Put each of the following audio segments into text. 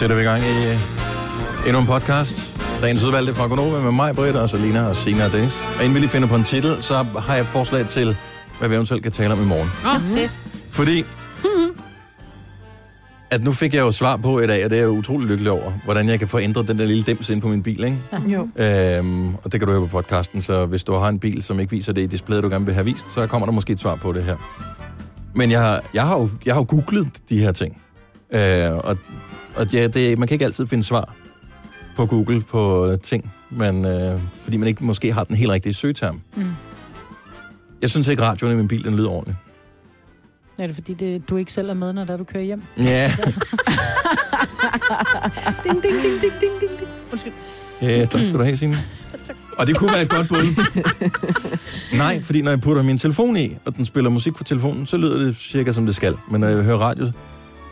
sætter vi i gang i øh, endnu en podcast. Dagens udvalgte fra Gonova med mig, Britt, og Selina og Sina og Dennis. Og inden vi lige finder på en titel, så har jeg et forslag til, hvad vi eventuelt kan tale om i morgen. Åh, oh, fedt. Fordi, at nu fik jeg jo svar på i dag, og det er jeg utrolig lykkelig over, hvordan jeg kan få ændret den der lille dims ind på min bil, ikke? Jo. Øhm, og det kan du høre på podcasten, så hvis du har en bil, som ikke viser det i displayet, du gerne vil have vist, så kommer der måske et svar på det her. Men jeg, har- jeg, har, jo, jeg har jo googlet de her ting. Øh, og og ja, det, man kan ikke altid finde svar på Google på øh, ting, man, øh, fordi man ikke måske har den helt rigtige søgeterm. Mm. Jeg synes ikke, radioen i min bil den lyder ordentligt. Er det fordi, det, du ikke selv er med, når der, du kører hjem? Ja, Ding, ding, ding, ding, ding, ding, ding. Undskyld. ja tak skal du have, Signe. Og det kunne være et godt bud. Nej, fordi når jeg putter min telefon i, og den spiller musik på telefonen, så lyder det cirka som det skal. Men når jeg hører radio,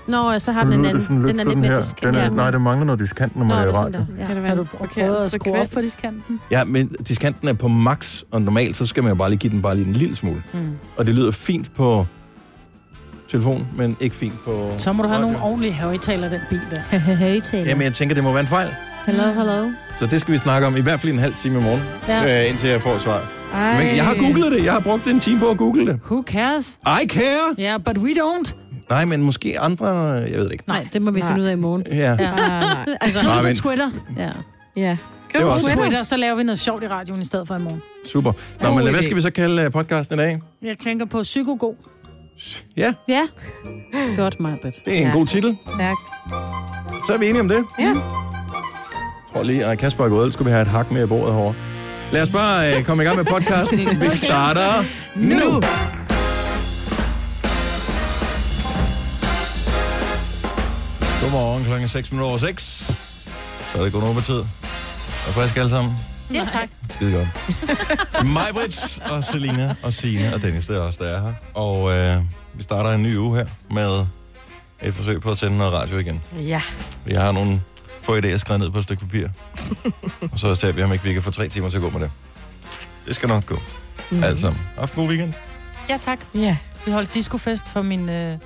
Nå, så har den en anden. Den er lidt mere diskant. Den er, nej, det mangler noget diskant, når Nå, man det er sådan radio. der. Ja. Kan det være Har du prøvet at skrue op for diskanten? Ja, men diskanten er på max, og normalt så skal man jo bare lige give den bare lige en lille smule. Mm. Og det lyder fint på telefon, men ikke fint på Så må du have radio. nogle ordentlige højtaler, den bil der. Højtaler. Jamen, jeg tænker, det må være en fejl. Hello, hello. Så det skal vi snakke om i hvert fald en halv time i morgen, Ja. øh, indtil jeg får svar. Ej. Men jeg har googlet det. Jeg har brugt en time på at google det. Who cares? I care! Ja, yeah, but we don't. Nej, men måske andre... Jeg ved det ikke. Nej, det må vi Nej. finde ud af i morgen. Ja. Ja. Altså, skriv på Twitter. Ja. Ja. Skriv på Twitter. Twitter, så laver vi noget sjovt i radioen i stedet for i morgen. Super. Nå, men hvad skal vi så kalde øh, podcasten i dag? Jeg tænker på psykogod. Ja, Ja. Godt, Marbet. det er en Ja. god titel. Stærkt. Så er vi enige om det. Ja. Jeg tror lige, at Kasper er gået. Skulle vi have et hak med i bordet herovre. Lad os bare øh, komme i gang med podcasten. Vi starter nu. Godmorgen klokken 6 minutter over 6. Så er det over tid. Er frisk alle sammen? Ja, tak. Skide godt. Mig, Brits og Selina og Signe og Dennis, det er også der er her. Og øh, vi starter en ny uge her med et forsøg på at sende noget radio igen. Ja. Vi har nogle få idéer skrevet ned på et stykke papir. og så ser vi, om ikke vi kan få tre timer til at gå med det. Det skal nok gå. Mm. Alt sammen. Haft en god weekend. Ja, tak. Ja. Vi holdt discofest for min øh,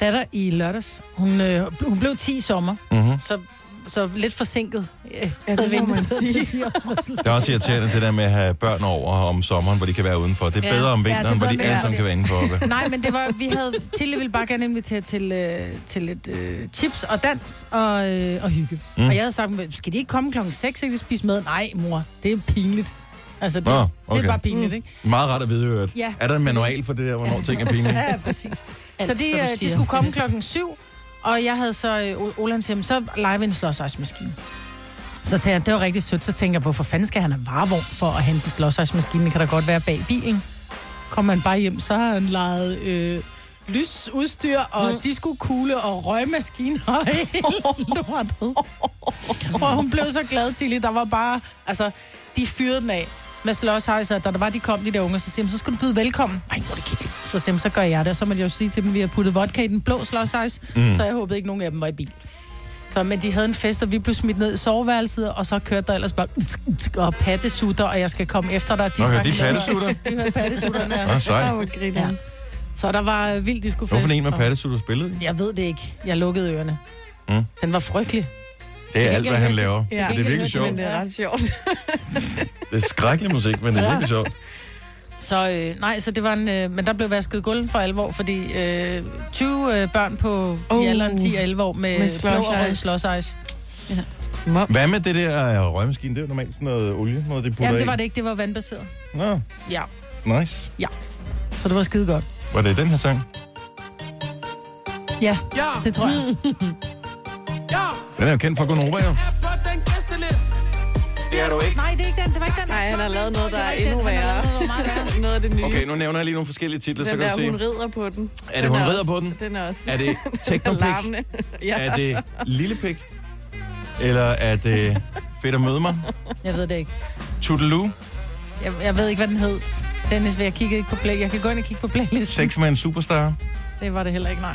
datter i lørdags. Hun, øh, hun blev 10 i sommer, Mm-hmm. så, så lidt forsinket. Øh, Ja, det må man sige. til 10 års fødselsdag. Det er også irriterende, det der med at have børn over om sommeren, hvor de kan være udenfor. Det er Ja. bedre om Ja, er vinteren, hvor bedre de med alle sammen kan være indenfor. Nej, men det var, vi havde, Tilly ville bare gerne invitere til, øh, til lidt øh, chips og dans og, øh, og hygge. Mm. Og jeg havde sagt, skal de ikke komme klokken 6, ikke spise mad? Nej, mor, det er pinligt. Altså, det, Nå, det okay. er bare pinligt, ikke? Meget ret at vide, øvrigt. Ja. Er der en manual for det der, hvornår ting er pinlige? Ja, præcis. Alt, så de, øh, de skulle komme klokken 7, og jeg havde så, øh, Oland siger, så leger vi en slåsejsmaskine. Så tænkte jeg, det var rigtig sødt. Så tænker jeg, hvorfor fanden skal han have varevogn for at hente en slåsejsmaskine? Det kan da godt være bag bilen. Kommer han bare hjem, så har han lejet øh, lysudstyr og mm. diskokugle og røgmaskine og hele lortet. Og hun blev så glad til, der var bare, altså, de fyrede den af med slåshejser, da der var, de kom, de der unge, så siger de, så skal du byde velkommen. Nej, hvor er det kikligt. Så siger de, så gør jeg det, og så må jeg jo sige til dem, at vi har puttet vodka i den blå slåshejs, mm. så jeg håbede ikke, nogen af dem var i bil. Så, men de havde en fest, og vi blev smidt ned i soveværelset, og så kørte der ellers bare og pattesutter, og jeg skal komme efter dig. Nå, sang- de pattesutter? De havde pattesutter, Nå, ja. sej. Åh, hvor griner. Ja. Så der var øh, vildt discofest. Hvorfor en med pattesutter spillede? Jeg ved det ikke. Jeg lukkede ørerne. Mm. Den var frygtelig. Det er alt, hvad han laver. Ja, det er virkelig sjovt. Men det er ret sjovt. Det er skrækkelig musik, men det er Ja. virkelig sjovt. Så øh, nej, så det var en... Øh, men der blev vasket gulv for alvor, fordi øh, 20 øh, børn på oh, i alderen 10 og 11 år med, Med blå og rød ice. slush ice. Mops. Hvad med det der øh, røgmaskine? Det er jo normalt sådan noget olie, noget de putter Jamen, det var det ikke. Det var vandbaseret. Nå, Ja. nice. Så det var skide godt. Var det den her sang? Ja, Ja, det tror jeg. Den er jo kendt fra Gonova, jo. er den. Det er du ikke. Nej, det er ikke den. Det var ikke den. Nej, han har lavet noget, der er den. endnu Han har værre. lavet noget meget værre. Noget af det nye. Okay, nu nævner jeg lige nogle forskellige titler, så den kan der, du se. hun rider på den. Er det, Den hun rider på den? Den er også Er det larmende. ja. Er det Lillepik? Eller er det Fedt at møde mig? Jeg ved det ikke. Toodaloo? Jeg, jeg ved ikke, hvad den hed. Dennis, jeg kigge ikke på play. Jeg kan gå ind og kigge på playlisten. Sex med en superstar? Det var det heller ikke, nej.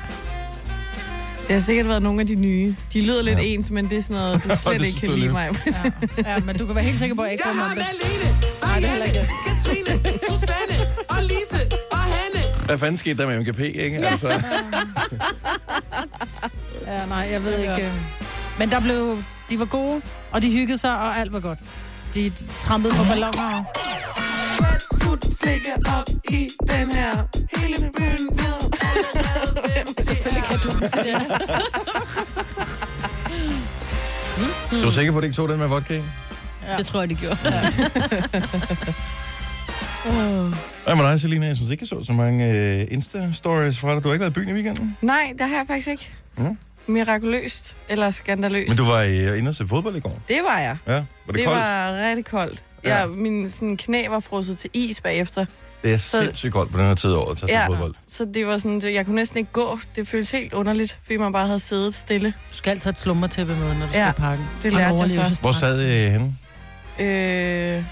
Det har sikkert været nogle af de nye. De lyder lidt Ja. ens, men det er sådan noget, du slet ikke kan lide mig. Ja. ja, men du kan være helt sikker på, at jeg ikke Jeg har. Malene, Marianne, Katrine, Susanne og Lise og Hanne. Hvad fanden skete der med MGP, ikke? Altså, Ja, nej, jeg ved ikke. Men der blev, de var gode, og de hyggede sig, og alt var godt. De trampede på balloner. Foot slikker op i den her. Hele byen ved allerede, hvem Selvfølgelig kan du det til det. Du er sikker på, at det ikke tog den med vodka? Ja. Det tror jeg, de gjorde. Hvad med dig, Selina? Jeg synes ikke, jeg så så mange øh, Insta-stories fra dig. Du har ikke været i byen i weekenden? Nej, det har jeg faktisk ikke. Mm. Mirakuløst eller skandaløst. Men du var øh, inde og se fodbold i går. Det var jeg. Ja, var det, Det koldt? var rigtig koldt. Ja. Ja. min sådan, knæ var frosset til is bagefter. Det er sindssygt koldt på den her tid af året til at se Ja. fodbold. Så det var sådan, det- jeg kunne næsten ikke gå. Det føltes helt underligt, fordi man bare havde siddet stille. Du skal altid have et slummertæppe med, når du Ja, skal i parken. det Og lærte jeg så. Hvor sad I henne? Øh,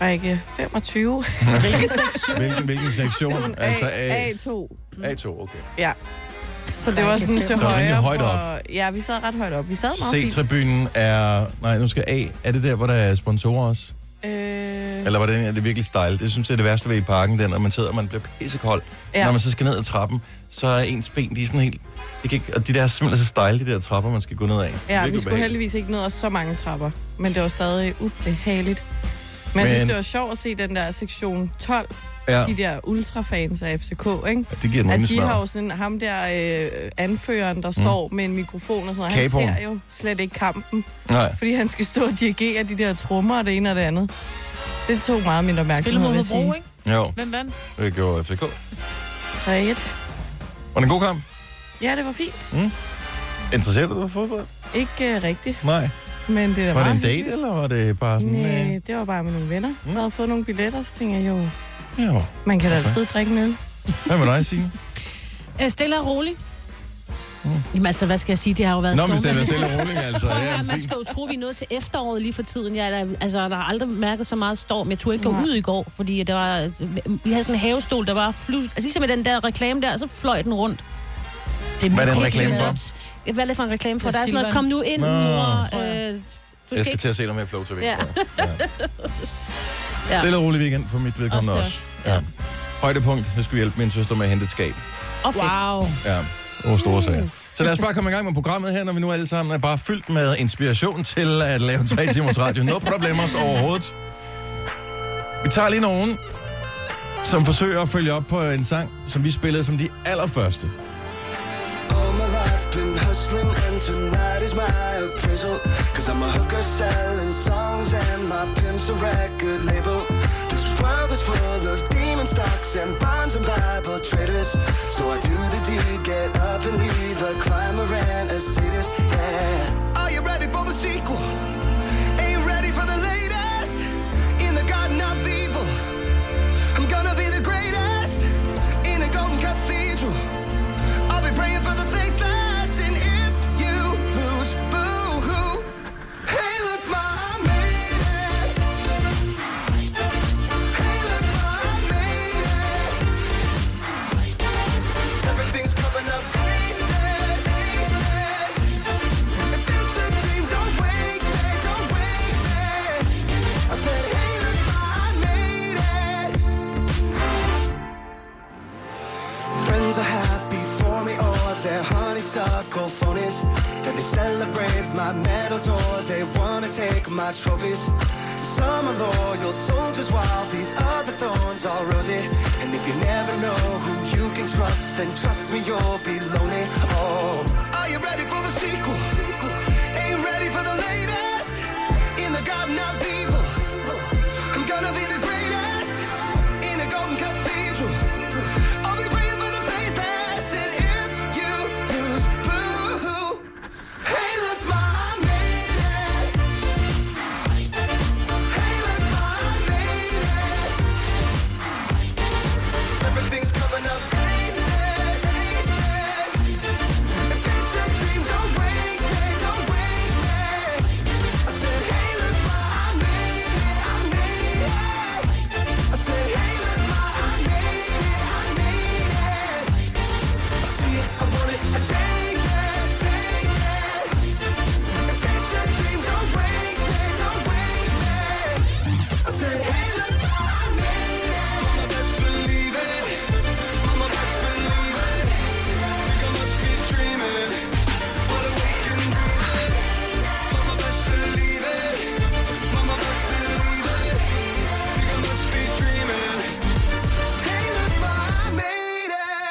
række 25. Hvilken sektion? Hvilken, hvilken sektion? Altså A, A, A2. A2, okay. Ja. Så det var sådan til Så højre højt for... Ja, vi sad ret højt op. Vi sad meget fint. C-tribunen er... Nej, nu skal A. Er det der, hvor der er sponsorer også? Øh, Eller det, er det virkelig stejl? Det synes jeg er det værste ved i parken, der, når man sidder og man bliver pissekold. Ja. Når man så skal ned ad trappen, så er ens ben, de er sådan helt... Det kan ikke, og de der er simpelthen så stejle, de der trapper, man skal gå ned af. ja, vi skulle heldigvis ikke ned ad så mange trapper. Men det var stadig ubehageligt. Men, Men- jeg synes, det var sjovt at se den der sektion 12. Ja, De der ultrafans af FCK, ikke? det giver At de har smør. jo sådan, ham der øh, anføreren, der står med en mikrofon og sådan noget, han ser jo slet ikke kampen, Nej, fordi han skal stå og dirigere de der trommer og det ene og det andet. Det tog meget min Spille opmærksomhed, mod vil jeg Hobro, sige. ikke? jo, Hvem vandt? det gjorde FCK. 3-1. Var det en god kamp? Ja, det var fint. Interesserer du dig for fodbold? Ikke uh, rigtigt, Nej. men det der Var det en date, eller var det bare sådan... Nej, det var bare med nogle venner. Jeg havde fået nogle billetter, så tænkte jeg jo, Ja. man kan da altid drikke en øl. Hvad med dig, Signe? Øh, Stille og roligt. Mm. Jamen altså, hvad skal jeg sige? Det har jo været Nå, men det er stormvejr. stille og roligt, altså. Prøv Ja, man skal jo tro, vi er nået til efteråret lige for tiden. Jeg, er- altså, der har aldrig mærket så meget storm. Jeg turde ikke gå ud i går, fordi det var, vi havde sådan en havestol, der var flu... Altså, ligesom med den der reklame der, så fløj den rundt. Det Hvad er det en Helt reklame for? Hvad er det for en reklame for? Der er er sådan noget, kom nu ind, Nå. mor. Øh, du Jeg skal skal ikke... til at se noget mere Flow TV. Ja. Ja. Ja. Stille og rolig weekend for mit vedkommende Også også. det Ja. Højdepunkt, jeg skulle hjælpe min søster med at hente et skab. Fedt. Wow. Ja, det var store sager. Så lad os bare komme i gang med programmet her, når vi nu alle sammen er bare fyldt med inspiration til at lave tre timers radio. No problemers overhovedet. Vi tager lige nogen, som forsøger at følge op på en sang, som vi spillede som de allerførste. Hustling and tonight is my appraisal. Cause I'm a hooker selling songs and my pimp's a record label. This world is full of demon stocks and bonds and Bible traders. So I do the deed, get up and leave a climber and a sadist, yeah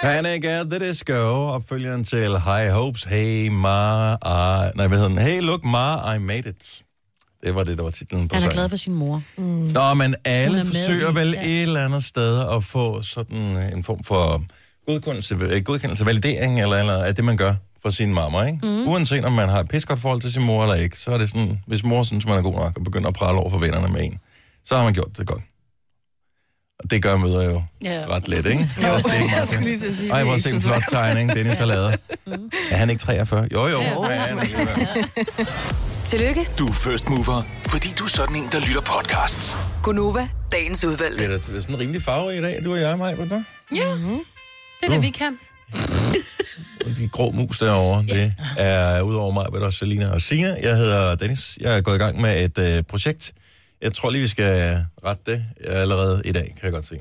Panic at the Disco, opfølgeren til High Hopes. Hey, ma, I... Nej, hvad hedder den? Hey, look, ma, I made it. Det var det, der var titlen på Han er sangen. glad for sin mor. Nå, men alle er forsøger i- vel ja. et eller andet sted at få sådan en form for godkendelse, øh, godkendelse validering, eller, eller af det, man gør for sin mamma, ikke? Mm. Uanset om man har et pissegodt forhold til sin mor eller ikke, så er det sådan, hvis mor synes, man er god nok og begynder at prale over for vennerne med en, så har man gjort det godt. Og det gør møder jo Ja. ret let, ikke? Jo, Altså, det er ikke jeg skulle lige til at sige, Ej, det er hvor en flot tegning, Dennis har lavet. Er han ikke 43? Jo, jo. Ja. Ja, han er Tillykke, Du er first mover, fordi du er sådan en, der lytter podcasts. Gunova, dagens udvalgte. det er da sådan en rimelig farve i dag, du og jeg, Maja, du? Ja, det er det, vi kan. Og de grå mus derovre, det er udover mig, hvad der Selina og Sina. Jeg hedder Dennis. Jeg er gået i gang med et øh, projekt. Jeg tror lige, vi skal rette det allerede i dag, kan jeg godt se.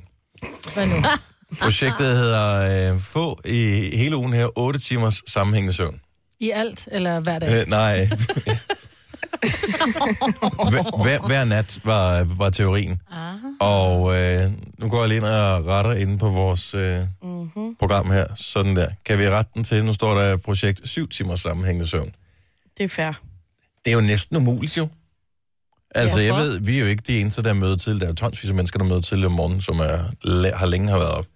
Hvad nu? Projektet hedder øh, få i hele ugen her 8 timers sammenhængende søvn. I alt, eller hver dag? Øh, nej. hver, hver, hver nat var, var teorien. Aha. Og øh, nu går jeg lige ind og retter inde på vores øh, mm-hmm. program her. Sådan der. Kan vi rette den til? Nu står der projekt 7 timers sammenhængende søvn. Det er fair. Det er jo næsten umuligt jo. Altså, jeg ved, vi er jo ikke de eneste, der er møde til. Der er jo tonsvis af mennesker, der møder til om morgenen, som er, har længe har været op.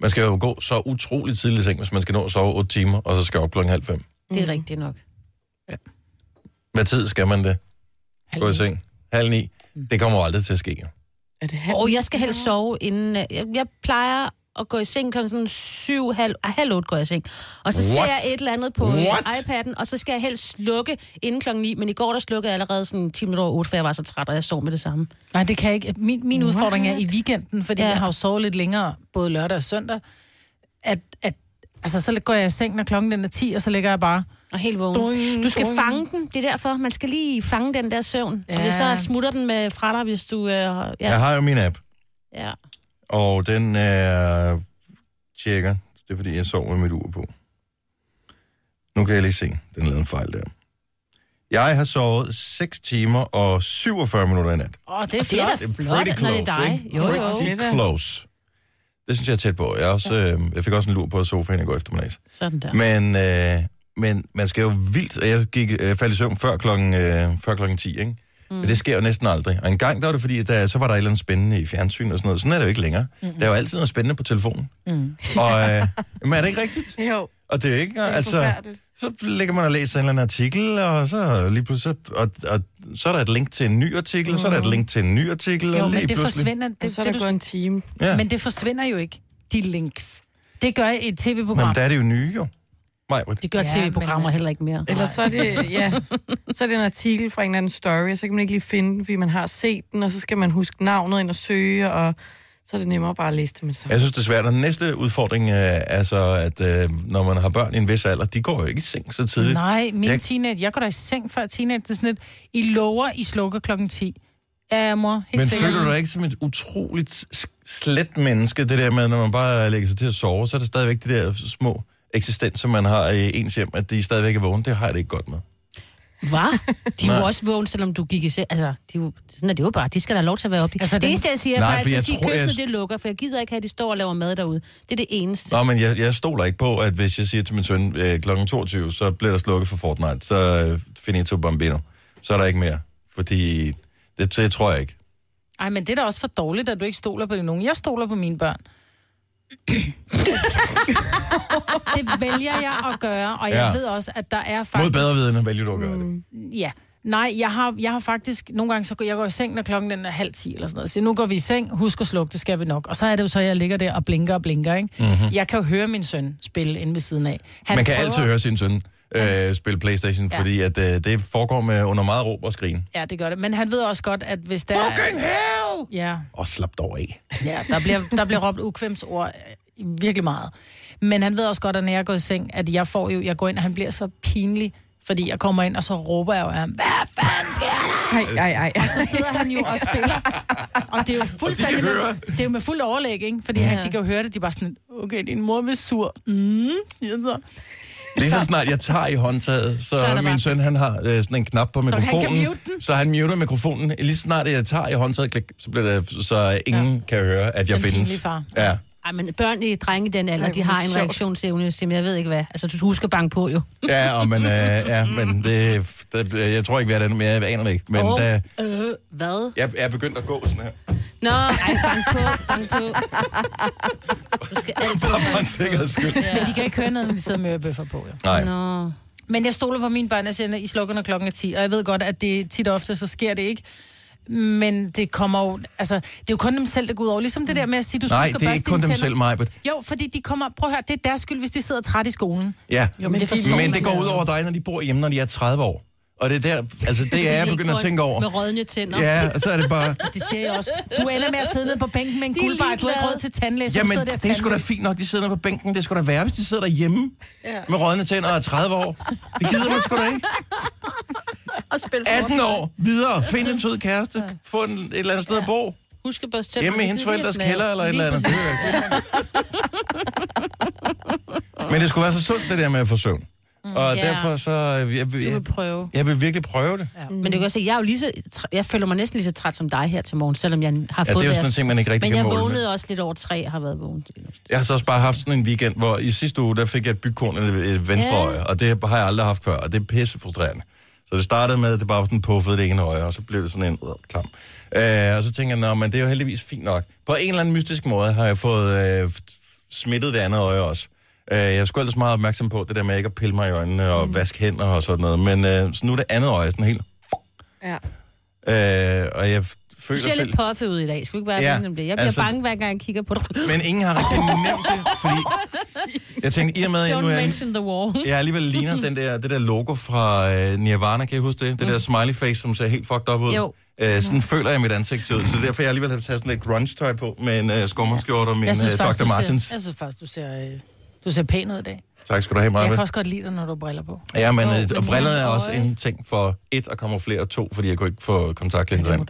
Man skal jo gå så utroligt tidligt i seng, hvis man skal nå at sove 8 timer, og så skal op klokken halv fem. Det er rigtigt nok. Hvad tid skal man det? Gå i seng? Halv ni? Det kommer jo aldrig til at ske. jo. Er det halv? Og jeg skal helst sove inden... øh, Jeg, jeg plejer at gå i seng klokken sådan syv, halv, ah, halv otte går jeg i seng. Og så ser What? jeg et eller andet på øh, What? iPad'en, og så skal jeg helst slukke inden klokken 9. Men i går der slukkede jeg allerede sådan 10 minutter over 8, for jeg var så træt, og jeg sov med det samme. Nej, det kan jeg ikke. Min, min udfordring er i weekenden, fordi Ja. jeg har jo sovet lidt længere, både lørdag og søndag, at, at altså, så går jeg i seng, når klokken den er 10, og så ligger jeg bare... Og helt vågen. Doing, Du skal doing. fange den, det er derfor. Man skal lige fange den der søvn. Ja. Og hvis så smutter den med fra dig, hvis du... Øh, ja, Jeg har jo min app, ja. Og den er... tjekker. Det er, fordi jeg sover med mit ur på. Nu kan jeg lige se, den lavede en fejl der. Jeg har sovet 6 timer og 47 minutter i nat. Åh, det er det er flot. Det er pretty når det er close, dig. Jo, jo. Pretty er close. Det synes jeg er tæt på. Jeg, også, øh, jeg fik også en lur på sofaen i går eftermiddags. Sådan der. Men, øh, men man skal jo vildt... Jeg gik, øh, faldt i søvn før klokken, øh, før klokken 10, ikke? Mm. Men det sker jo næsten aldrig. Og en gang der var det, fordi der, så var der et eller andet spændende i fjernsyn og sådan noget. Sådan er det jo ikke længere. Mm. Der er jo altid noget spændende på telefonen. Mm. Og, øh, men er det ikke rigtigt? Jo, Og det er jo ikke... det er Altså, så ligger man og læser en eller anden artikel, og så lige pludselig... Og, og, så er der et link til en ny artikel, mm. så er der et link til en ny artikel, Jo, og lige men det pludselig... forsvinder, Og det, så er det, der du, gået en time. Ja. men det forsvinder jo ikke, de links. Det gør et tv-program. Men der er det jo nye, jo. Majbrit. Det gør Ja, tv-programmer men- heller ikke mere. Eller så er det, ja, så er det en artikel fra en eller anden story, og så kan man ikke lige finde den, fordi man har set den, og så skal man huske navnet ind og søge, og så er det nemmere bare at læse det med samme. Jeg synes, det er svært. Og den næste udfordring øh, er så, at øh, når man har børn i en vis alder, de går jo ikke i seng så tidligt. Nej, min Jeg- jeg... teenage, jeg går da i seng før teenage, det er sådan lidt, I lover, I slukker klokken 10. Ja, mor, helt Men sikkert. føler du dig ikke som et utroligt slet menneske, det der med, når man bare lægger sig til at sove, så er det stadigvæk de der små eksistenser, man har i ens hjem, at de stadigvæk er vågne. Det har jeg det ikke godt med. Hvad? De er jo også vågne, selvom du gik i seng. Altså, de, er jo- sådan er det jo bare. De skal da have lov til at være oppe. Altså, det eneste, jeg siger, Nej, Nej, for jeg jeg at sige, tror, jeg- køkkenet det lukker, for jeg gider ikke have, at de står og laver mad derude. Det er det eneste. Nå, men jeg, jeg stoler ikke på, at hvis jeg siger til min søn øh, kl. 22, så bliver der slukket for Fortnite, så øh, finito bambino. Så er der ikke mere. Fordi det, det tror jeg ikke. Ej, men det er da også for dårligt, at du ikke stoler på det nogen. Jeg stoler på mine børn. det vælger jeg at gøre, og jeg Ja. ved også, at der er Mod faktisk... bedre vidende vælger du at gøre det. Ja. Nej, jeg har, jeg har faktisk... Nogle gange, så går jeg går i seng, når klokken den er halv ti eller sådan noget. Så nu går vi i seng, husk at slukke, det skal vi nok. Og så er det jo så, jeg ligger der og blinker og blinker, ikke? Mm-hmm. Jeg kan jo høre min søn spille inde ved siden af. Han Man kan prøver- altid høre sin søn øh, spille Playstation, ja. Fordi at, øh, det foregår med under meget råb og skrin. Ja, det gør det. Men han ved også godt, at hvis der Fucking hell! Ja, Og slap dog af. Ja, der bliver, der bliver råbt ukvemsord øh, virkelig meget. Men han ved også godt, at når jeg går i seng, at jeg får jo, jeg går ind, og han bliver så pinlig, fordi jeg kommer ind, og så råber jeg jo af ham, hvad fanden sker der? Ej, ej, ej. Og så sidder han jo og spiller. Og det er jo fuldstændig med, det er jo med fuld overlæg, ikke? Fordi ja. han, de kan jo høre det, de er bare sådan, okay, din mor er sur. Mm, ja, så. Lige så snart jeg tager i håndtaget, så, Så min bare- søn han har øh, sådan en knap på han mikrofonen, den. så han muter mikrofonen. Lige så snart jeg tager i håndtaget, klik, så, bliver det, så ingen ja. kan høre, at jeg Den findes. far. Ja. Ej, men børn i drenge i den alder, Ej, de har en sjovt. reaktionsevne, som jeg ved ikke hvad. Altså, du skal huske at banke på, jo. Ja, og men, øh, ja, men det, det, jeg tror ikke, vi er den mere, jeg aner det ikke. Men oh. da, Øh, hvad? jeg, jeg er begyndt at gå sådan her. Nå, ej, bank på, bank på. Du skal altid Bare for en banke sikkerheds skyld. Men de kan ikke høre noget, når de sidder med ørebøffer på, jo. Nej. Nå. Men jeg stoler på mine børn, jeg siger, I slukker, når klokken er 10. Og jeg ved godt, at det tit og ofte, så sker det ikke. Men det kommer jo... Altså, det er jo kun dem selv, der går ud over. Ligesom det der med at sige, du skal Nej, huske det er ikke kun dem tænder. selv, Majbet. Jo, fordi de kommer... Prøv at høre, det er deres skyld, hvis de sidder træt i skolen. Ja, Jo, men det men det går jo. ud over dig, når de bor hjemme, når de er 30 år. Og det er der, altså det er jeg begyndt at tænke over. Med rådne tænder. Ja, og så er det bare... Det siger jeg også. Du ender med at sidde nede på bænken med en De guldbar. Du har ikke råd til tandlæge, Jamen, sidder der det er sgu da fint nok, de sidder nede på bænken. Det skulle da være, hvis de sidder derhjemme ja. med rådne tænder og er 30 år. Det gider man sgu da ikke. Og spil 18 år, videre, find en sød kæreste, få en, et eller andet sted at bo. Husk at børste tænder. Hjemme i hendes forældres jeg kælder eller et eller andet. Det er- Men det skulle være så sundt, det der med at få søvn. Og Ja. derfor så... Jeg, jeg, Du jeg, vil prøve. jeg vil virkelig prøve det. Ja. Men du kan også se, jeg er jo lige så, jeg føler mig næsten lige så træt som dig her til morgen, selvom jeg har Ja, fået det er jo sådan en ting, man ikke rigtig Men jeg måle med. vågnede også lidt over tre, har været vågen. Jeg har så også bare haft sådan en weekend, hvor i sidste uge, der fik jeg et bygkorn i venstre Ja. øje, og det har jeg aldrig haft før, og det er pisse frustrerende. Så det startede med, at det bare var sådan puffet det ene øje, og så blev det sådan en øh, klam. Øh, og så tænker jeg, men det er jo heldigvis fint nok. På en eller anden mystisk måde har jeg fået øh, smittet det andet øje også. Øh, jeg skulle ellers meget opmærksom på det der med ikke at pille mig i øjnene og mm. vaske hænder og sådan noget, men øh, så nu er det andet øje sådan helt... Ja. Øh, og jeg f- Du føler ser lidt puffet ud i dag. Skal vi ikke bare Ja, det? Jeg bliver altså- bange, hver gang jeg kigger på dig. Men ingen har rigtig nævnt det, fordi jeg tænkte, i og med, at jeg Don't nu er mention the wall. jeg alligevel ligner den der, det der logo fra øh, Nirvana, kan I huske det? Det der smiley face, som ser helt fucked up ud. Jo. Øh, sådan føler jeg mit ansigt ud, så derfor jeg alligevel har taget sådan lidt grunge-tøj på med en øh, skummerskjorte og min Jeg øh, Dr. Martens. ser, jeg synes faktisk, du ser, øh, du ser pæn ud i dag. Tak skal du have, Jeg kan Maja. også godt lide dig, når du har briller på. Ja, men, Jo, øh, og brillerne er også en ting for et at kamuflere, og to, fordi jeg kunne ikke få kontaktlinser ind.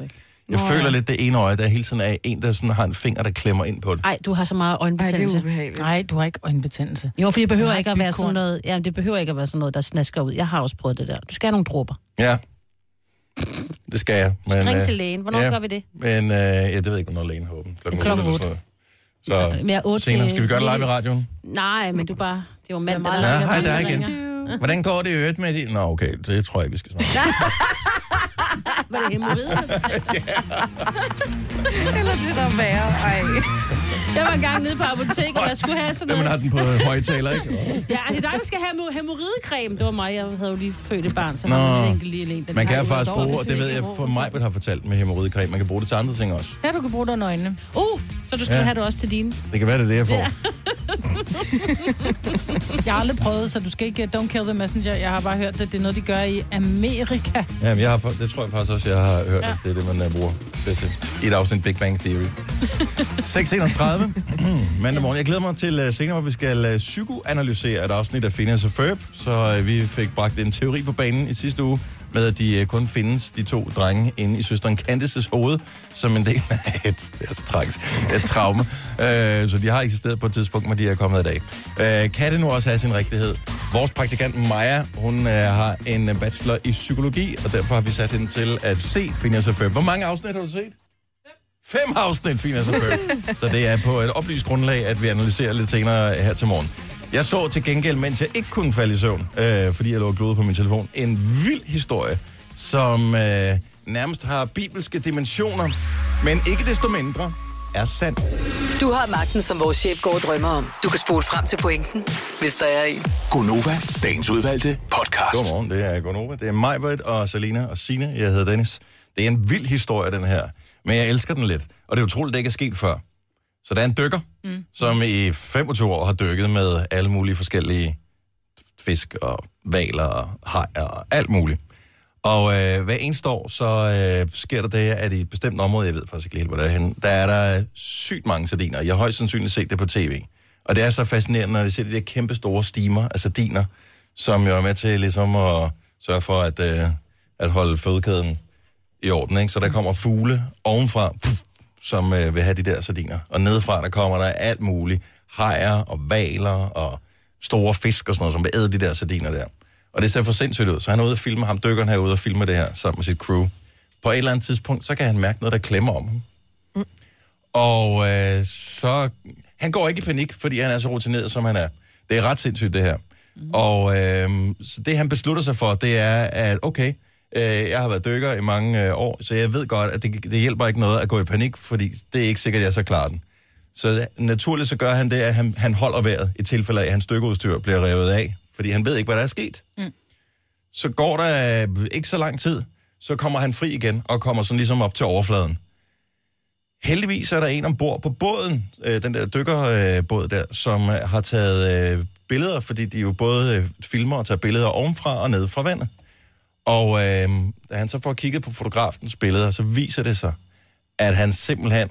Jeg Nå, føler ja. lidt det ene øje, der hele tiden er en, der sådan har en finger, der klemmer ind på det. Ej, du har så meget det øjenbetændelse. er. Nej, du har ikke øjenbetændelse. Jo, fordi det behøver ikke at være sådan noget, ja, det behøver ikke at være sådan noget, der snasker ud. Jeg har også prøvet det der. Du skal have nogle dråber. Ja, det skal jeg. Men, Ring øh, til lægen. Hvornår ja. gør vi det? Men øh, ja, det ved jeg ikke, hvornår lægen har åbent. Klokken Klokken 8 eller sådan noget. Så otte senere. Skal vi gøre det live i radioen? Nej, men du bare... Det var mand, meget der Ja, hej, der igen. Hvordan går det i øvrigt med det? Nå, okay, det tror jeg vi skal snakke. Var det hemorrider? Eller det der er værre. Ej. Jeg var engang nede på apoteket, og jeg skulle have sådan Når man har noget. den på højtaler, ikke? Ja, det er dig, der skal have hemo- hemorridecreme. Det var mig, jeg havde jo lige født et barn, så Nå. var en enkelt lille en. der Man kan har- faktisk bruge, og det ved jeg, for mig har fortalt med hemorridecreme, man kan bruge det til andre ting også. Ja, du kan bruge det under øjnene. Uh, så du skal Ja. have det også til dine. Det kan være, det er det, jeg får. Ja. Jeg har aldrig prøvet, så du skal ikke uh, don't kill the messenger. Jeg har bare hørt det. Det er noget, de gør i Amerika. Ja, men jeg har, det tror jeg faktisk også, jeg har hørt, at det er det, man uh, bruger det til. I et afsnit Big Bang Theory. 6.31 mandag morgen. Jeg glæder mig til uh, senere, hvor vi skal uh, psykoanalysere et afsnit af Phineas og Ferb. Så uh, vi fik bragt en teori på banen i sidste uge, med at de uh, kun findes, de to drenge, inde i søsteren Candices hoved, som en del af et, det så tragisk, et traume. Uh, så de har eksisteret på et tidspunkt, men de er kommet i dag. Uh, kan det nu også have sin rigtighed? Vores praktikant Maja, hun uh, har en uh, bachelor i psykologi, og derfor har vi sat hende til at se Phineas og Ferb. Hvor mange afsnit har du set? Fem afsnit, og Ferb. Så det er på et oplyst grundlag, at vi analyserer lidt senere her til morgen. Jeg så til gengæld, mens jeg ikke kunne falde i søvn, øh, fordi jeg lå og på min telefon, en vild historie, som øh, nærmest har bibelske dimensioner, men ikke desto mindre er sand. Du har magten, som vores chef går og drømmer om. Du kan spole frem til pointen, hvis der er en. Gonova, dagens udvalgte podcast. Godmorgen, det er Gonova. Det er mig, og Selina og Sine. Jeg hedder Dennis. Det er en vild historie, den her. Men jeg elsker den lidt. Og det er utroligt, det ikke er sket før. Så der er en dykker, mm. som i 25 år har dykket med alle mulige forskellige fisk og valer og hajer og alt muligt. Og øh, hver eneste år, så øh, sker der det, at i et bestemt område, jeg ved faktisk ikke helt, hvor det er henne, der er der sygt mange sardiner. Jeg har højst sandsynligt set det på tv. Og det er så fascinerende, når de ser de der kæmpe store stimer af sardiner, som jo er med til ligesom at sørge for at, øh, at holde fødekæden i orden. Ikke? Så der kommer fugle ovenfra, puff, som øh, vil have de der sardiner. Og nedefra, der kommer der alt muligt. Hajer og valer og store fisk og sådan noget, som vil æde de der sardiner der. Og det ser for sindssygt ud. Så han er ude og filme ham, dykkeren herude og filme det her sammen med sit crew. På et eller andet tidspunkt, så kan han mærke noget, der klemmer om ham. Mm. Og øh, så... Han går ikke i panik, fordi han er så rutineret, som han er. Det er ret sindssygt, det her. Mm. Og øh, så det, han beslutter sig for, det er, at okay, jeg har været dykker i mange øh, år, så jeg ved godt, at det, det hjælper ikke noget at gå i panik, fordi det er ikke sikkert, at jeg så klarer den. Så naturligt så gør han det, at han, han holder vejret i tilfælde af, at hans dykkerudstyr bliver revet af, fordi han ved ikke, hvad der er sket. Mm. Så går der øh, ikke så lang tid, så kommer han fri igen og kommer sådan ligesom op til overfladen. Heldigvis er der en ombord på båden, øh, den der dykkerbåd der, som øh, har taget øh, billeder, fordi de jo både øh, filmer og tager billeder ovenfra og ned fra vandet. Og øh, da han så får kigget på fotografens billeder, så viser det sig, at han simpelthen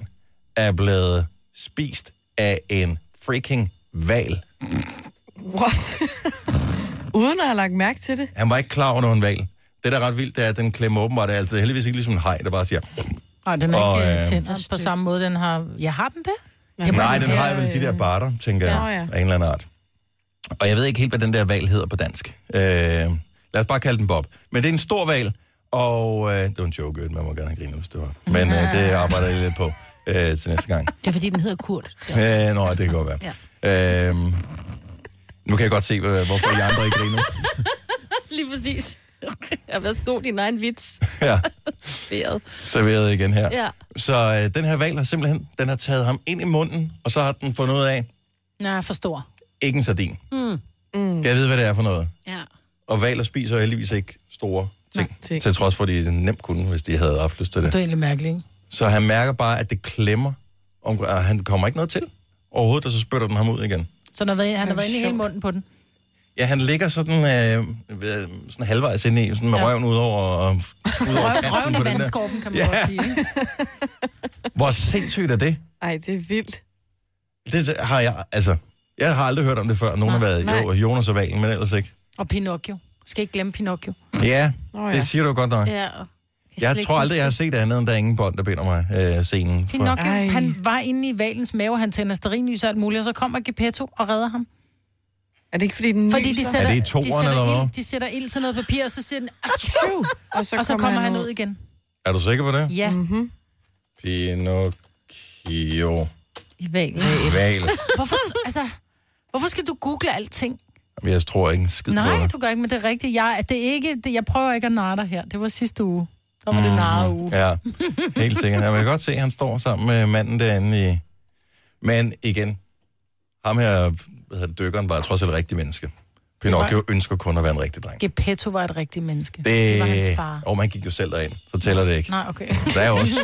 er blevet spist af en freaking val. What? Uden at have lagt mærke til det. Han var ikke klar over, en val. Det, der er ret vildt, det er, at den klemmer åbenbart altid. Heldigvis ikke ligesom en haj, der bare siger... Nej, den er Og, ikke øh, øh, tændt på samme måde, den har... Ja, har den det? Det Nej, den har vel de der barter, tænker jeg, ja. af en eller anden art. Og jeg ved ikke helt, hvad den der val hedder på dansk. Øh, lad os bare kalde den Bob. Men det er en stor val, og øh, det var en joke, man må gerne have grinet, hvis det var. Men øh, det arbejder jeg lidt på øh, til næste gang. Det er fordi, den hedder Kurt. Ja. Øh, nå, det kan godt være. Ja. Øh, nu kan jeg godt se, hvad- hvorfor I andre ikke griner. Lige præcis. Ja, værsgo, din egen vits. Ja, Færet. serveret igen her. Ja. Så øh, den her val har simpelthen, den har taget ham ind i munden, og så har den fundet ud af, Nej, for stor. ikke en sardin. Mm. Kan jeg vide, hvad det er for noget? Ja. Og valer spiser heldigvis ikke store ting, Nej, ting. til trods for, at de nemt kunne, hvis de havde haft lyst til Det det. er egentlig mærkeligt, ikke? Så han mærker bare, at det klemmer, om, og han kommer ikke noget til overhovedet, og så spytter den ham ud igen. Så han har været, han har været inde i hele munden på den. Ja, han ligger sådan, øh, ved- sådan halvvejs inde i, sådan med Ja. røven ud over, og, ud over Røven, kanten røven i vandskorpen, kan man Ja. godt sige. Ikke? Hvor sindssygt er det? Ej, det er vildt. Det har jeg, altså, jeg har aldrig hørt om det før. Nogen har været, nej. jo, Jonas og Valen, men ellers ikke. Og Pinocchio. Skal ikke glemme Pinocchio. Ja, Nå ja. det siger du godt nok. ja. Jeg tror aldrig, jeg har set andet, end der er ingen bånd, der binder mig øh, scenen. Pinocchio, Ej. han var inde i valens mave, han tænder sterinlys og alt muligt, og så kommer Geppetto og redder ham. Er det ikke, fordi den Fordi de sætter, Er det i de, toeren, sætter eller hvad? ild, de sætter ild til noget papir, og så siger den, Achoo! Og så, og så kommer han ud igen. Er du sikker på det? Ja. Mm-hmm. Pinocchio. I valen. Val. Hvorfor, altså, hvorfor skal du google alting? Jeg tror ikke en skid på Nej, du gør ikke, men det er rigtigt. Jeg, det er ikke, det, jeg prøver ikke at narre dig her. Det var sidste uge. Så var det narre uge. Mhm. Ja, helt sikkert. Jeg kan godt se, at han står sammen med manden derinde i... Men igen, ham her, hvad hedder det, dykkeren, var trods alt et rigtigt menneske. Pinocchio ønsker kun at være en rigtig dreng. Geppetto var et rigtigt menneske. Det, det var hans far. Og man gik jo selv derind, så tæller det ikke. Nej, okay. Der er også...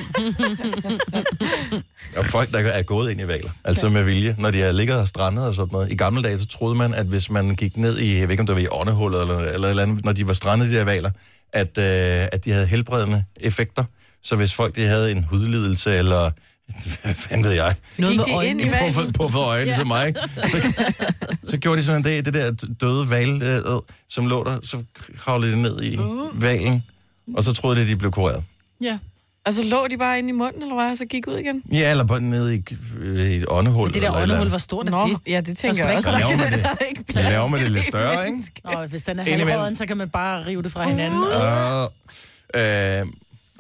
og folk, der er gået ind i valer, altså med vilje, når de har ligget og strandet og sådan noget. I gamle dage, så troede man, at hvis man gik ned i, jeg ved ikke om det var i åndehullet eller, eller, eller andet, når de var strandet, de her valer, at, øh, at de havde helbredende effekter. Så hvis folk de havde en hudlidelse eller hvad fanden ved jeg, Noget Gik de ind i valen? puffede, puffede øjne ja. mig, så, så gjorde de sådan en dag, det der døde val, øh, som lå der, så kravlede de ned i valen, og så troede de, at de blev kureret. Ja. Og så lå de bare inde i munden, eller hvad? Og så gik ud igen? Ja, eller bare nede i, øh, i et åndehul. Det der eller et eller åndehul, hvor stort er Nå, det? ja, det tænker jeg også. ikke- Så laver man det. Ikke Så laver man det lidt større, ikke? Og hvis den er halvråden, så kan man bare rive det fra hinanden. Uh, øh, nej. Det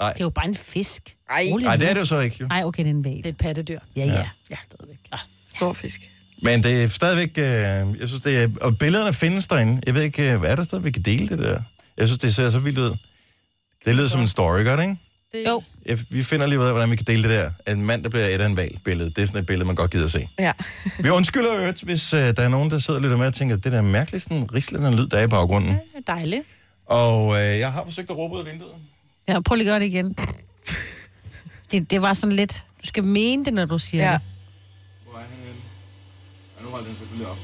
er jo bare en fisk. Ej. Rolig nej, nu. det er det jo så ikke. Jo. Ej, okay, det er en val. Det er et pattedyr. Ja, Ja. ja. ja. Stadigvæk. Ah. Stor fisk. Men det er stadigvæk, øh, jeg synes det er, og billederne findes derinde. Jeg ved ikke, øh, hvad er der stadig, vi kan dele det der? Jeg synes, det ser så vildt ud. Det lyder som en story, gør det ikke? Det, Jo. Jeg, vi finder lige ud af, hvordan vi kan dele det der. En mand, der bliver et af en valg billede. Det er sådan et billede, man godt gider at se. Ja. Vi undskylder øvrigt, hvis øh, der er nogen, der sidder og lytter med og tænker, det der er mærkeligt, sådan rislende lyd, der er i baggrunden. det er dejligt. Og øh, jeg har forsøgt at råbe ud af vinduet. Ja, prøv lige at gøre det igen. Det, det var sådan lidt... Du skal mene det, når du siger Ja. det. Hvor er han henne? Ja, nu holder den selvfølgelig op.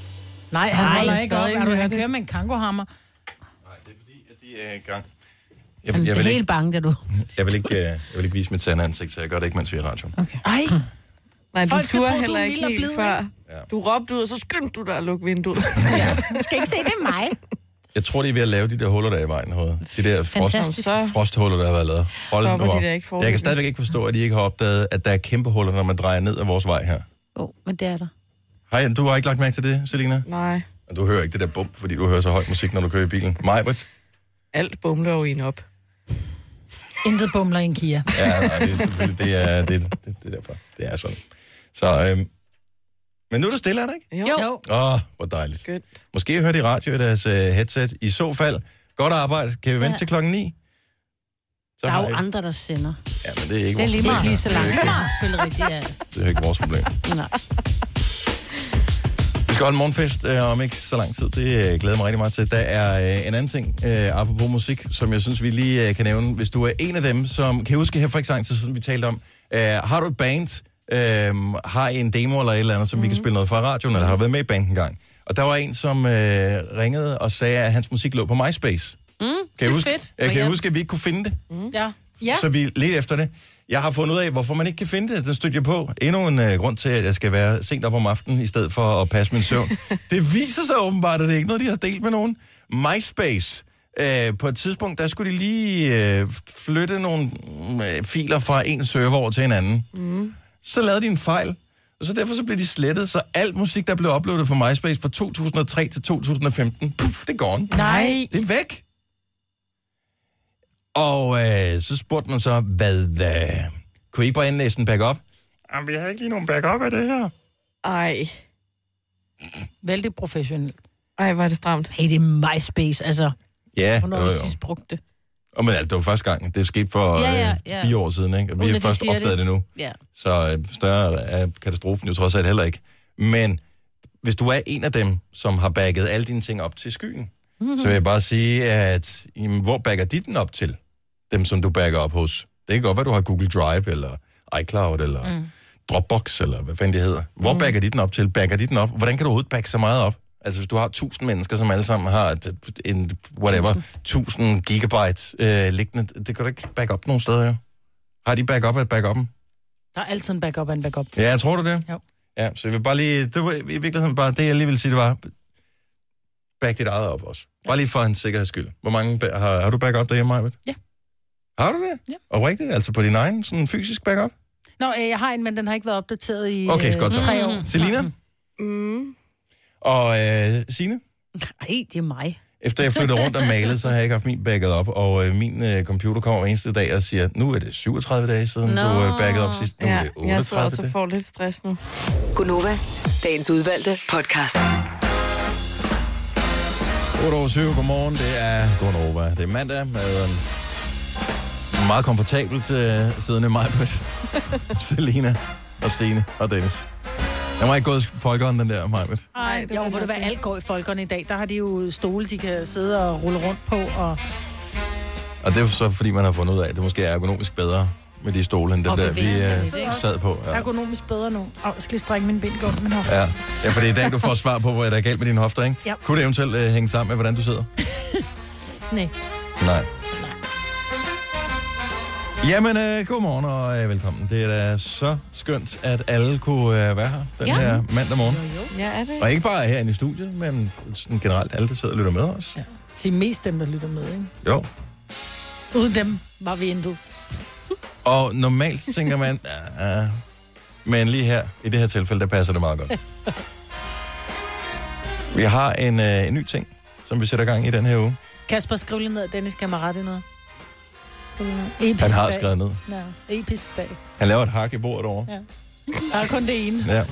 Nej, han Nej, holder ikke op. Er du, han kører med en kangohammer. Nej, det er fordi, at de er i gang. Jeg, vil- jeg, er vil helt ikke, bange, da du... jeg, vil ikke, øh, jeg vil ikke vise mit sande ansigt, så jeg gør det ikke, mens vi er i radio. Okay. Ej, Nej, du Folk skal turde tro, du heller er ikke helt før. Ja. Du råbte ud, og så skyndte du dig at lukke vinduet. du skal ikke se, det er mig. Jeg tror, de er ved at lave de der huller, der er i vejen hovedet. De der frost, Fantastisk. Frosthuller, der har været lavet. Hold Stopper nu de op. der ikke Jeg kan stadigvæk ikke forstå, at de ikke har opdaget, at der er kæmpe huller, når man drejer ned ad vores vej her. Jo, oh, men det er der. Hej, du har ikke lagt mærke til det, Selina? Nej, Og Du hører ikke det der bump, fordi du hører så høj musik, når du kører i bilen. Majbert? alt bumler jo en op. Intet bumler i en Kia. Ja, nej, det er selvfølgelig, det er, det, det, det er derfor. Det er sådan. Så, øhm, Men nu er det stille, er det ikke? Jo. Jo. Åh, oh, hvor dejligt. Skønt. Måske hører de radio i deres uh, headset. I så fald, godt arbejde. Kan vi vente Ja. til klokken 9? Så Der er jo jeg- andre, der sender. Ja, men det er ikke Det er vores lige problem. Lige så Det er langt. ikke- Det er selvfølgelig rigtigt, ja. Det er ikke vores problem. Nej. Vi skal holde en morgenfest øh, om ikke så lang tid. Det øh, glæder mig rigtig meget til. Der er øh, en anden ting, øh, apropos musik, som jeg synes, vi lige øh, kan nævne. Hvis du er en af dem, som... Kan I huske her for ikke så lang tid siden, vi talte om, øh, har du et band, øh, har I en demo eller et eller andet, som mm. vi kan spille noget fra radioen, eller har været med i band en gang? Og der var en, som øh, ringede og sagde, at hans musik lå på MySpace. Mm, Kan det er huske, fedt. Jeg kan jeg- huske, at vi ikke kunne finde det? Ja. Ja. Så vi ledte efter det. Jeg har fundet ud af, hvorfor man ikke kan finde det. Den stødte jeg på. Endnu en uh, grund til, at jeg skal være sent op om aftenen, i stedet for at passe min søvn. det viser sig åbenbart, at det er ikke noget, de har delt med nogen. MySpace. Uh, på et tidspunkt, der skulle de lige uh, flytte nogle uh, filer fra en server over til en anden. Mm. Så lavede de en fejl. Og så derfor så blev de slettet, så alt musik, der blev uploadet fra MySpace fra 2003 til 2015, puff, det er gone. Nej. Det er væk. Og øh, så spurgte man så, hvad... Øh, kunne I ikke bare indlæse en backup? Jamen, vi har ikke lige nogen backup af det her. Ej. Vældig professionelt. Ej, hvor er det stramt. Hey, det er MySpace, altså. Ja, Hvornår jo, har du jo. sidst brugt det? Og men, altså, det var første gang. Det skete for Ja, ja, øh, ja. fire år siden, ikke? Og vi har de først opdaget det. det. nu. Ja. Så øh, større er katastrofen jo trods alt heller ikke. Men hvis du er en af dem, som har bagget alle dine ting op til skyen, mm-hmm. så vil jeg bare sige, at jamen, hvor bagger de den op til? Dem, som du bagger op hos. Det kan godt være, du har Google Drive, eller iCloud, eller mm. Dropbox, eller hvad fanden det hedder. Hvor mm. bagger de den op til? Bagger de den op? Hvordan kan du overhovedet bagge så meget op? Altså, hvis du har 1000 mennesker, som alle sammen har et, en, whatever, 1000 gigabyte øh, liggende, det kan du ikke backe op nogen steder, jo. Har de backup af backuppen? Der er altid en backup af en backup. Ja, jeg tror du det? Jo. Ja, så jeg vil bare lige, det var i virkeligheden bare, det jeg lige vil sige, det var, back dit eget op også. Bare lige for en sikkerheds skyld. Hvor mange, har, har du backup derhjemme, Majbet? Ja. Har du det? Ja. Og rigtigt, altså på din egen sådan fysisk backup? Nå, øh, jeg har en, men den har ikke været opdateret i Okay, øh, godt så. tre år. Selina? Mm. Og øh, Signe? Ej, det er mig. Efter jeg flyttede rundt og malede, så har jeg ikke haft min backet op, og øh, min øh, computer kommer hver eneste dag og siger, nu er det 37 dage siden, Nå. du øh, backet op sidst, nu er Ja, det jeg sidder 38 også og får lidt stress nu. Gunova, dagens udvalgte podcast. 8 over 7, godmorgen, det er Gunova. Det er mandag med en meget komfortabelt øh, siddende mig på Selina og Signe og Dennis. Den var ikke gået folkeånd, den der, Majbet. Ej, det jo, var hvor det var alt går i folkene i dag. Der har de jo stole, de kan sidde og rulle rundt på. Og... Og det er så, fordi man har fundet ud af, at det måske er ergonomisk bedre med de stole, end den Og der, vi øh, sad på. Ja. Ergonomisk bedre nu. Og skal lige strække min ben godt min hofte. Ja. ja, for det er i dag, du får svar på, hvad der er galt med dine hofter, ikke? Ja. Kunne det eventuelt øh, hænge sammen med, hvordan du sidder? Nej. Nej. Jamen, øh, godmorgen og øh, velkommen. Det er da så skønt, at alle kunne øh, være her den Ja. her mandag morgen. Ja, er det? Og ikke bare herinde i studiet, men sådan generelt alle, der sidder og lytter med os. Ja. Sig mest dem, der lytter med, ikke? Jo. Uden dem var vi intet. Og normalt tænker man, ja, men lige her, i det her tilfælde, der passer det meget godt. Vi har en, øh, en ny ting, som vi sætter gang i den her uge. Kasper, skriv lige ned, Dennis rette noget. Ned. Episk Han har dag. skrevet ned. Ja, episk dag. Han laver et hak i bordet over. Ja. Der er kun det ene. Ja.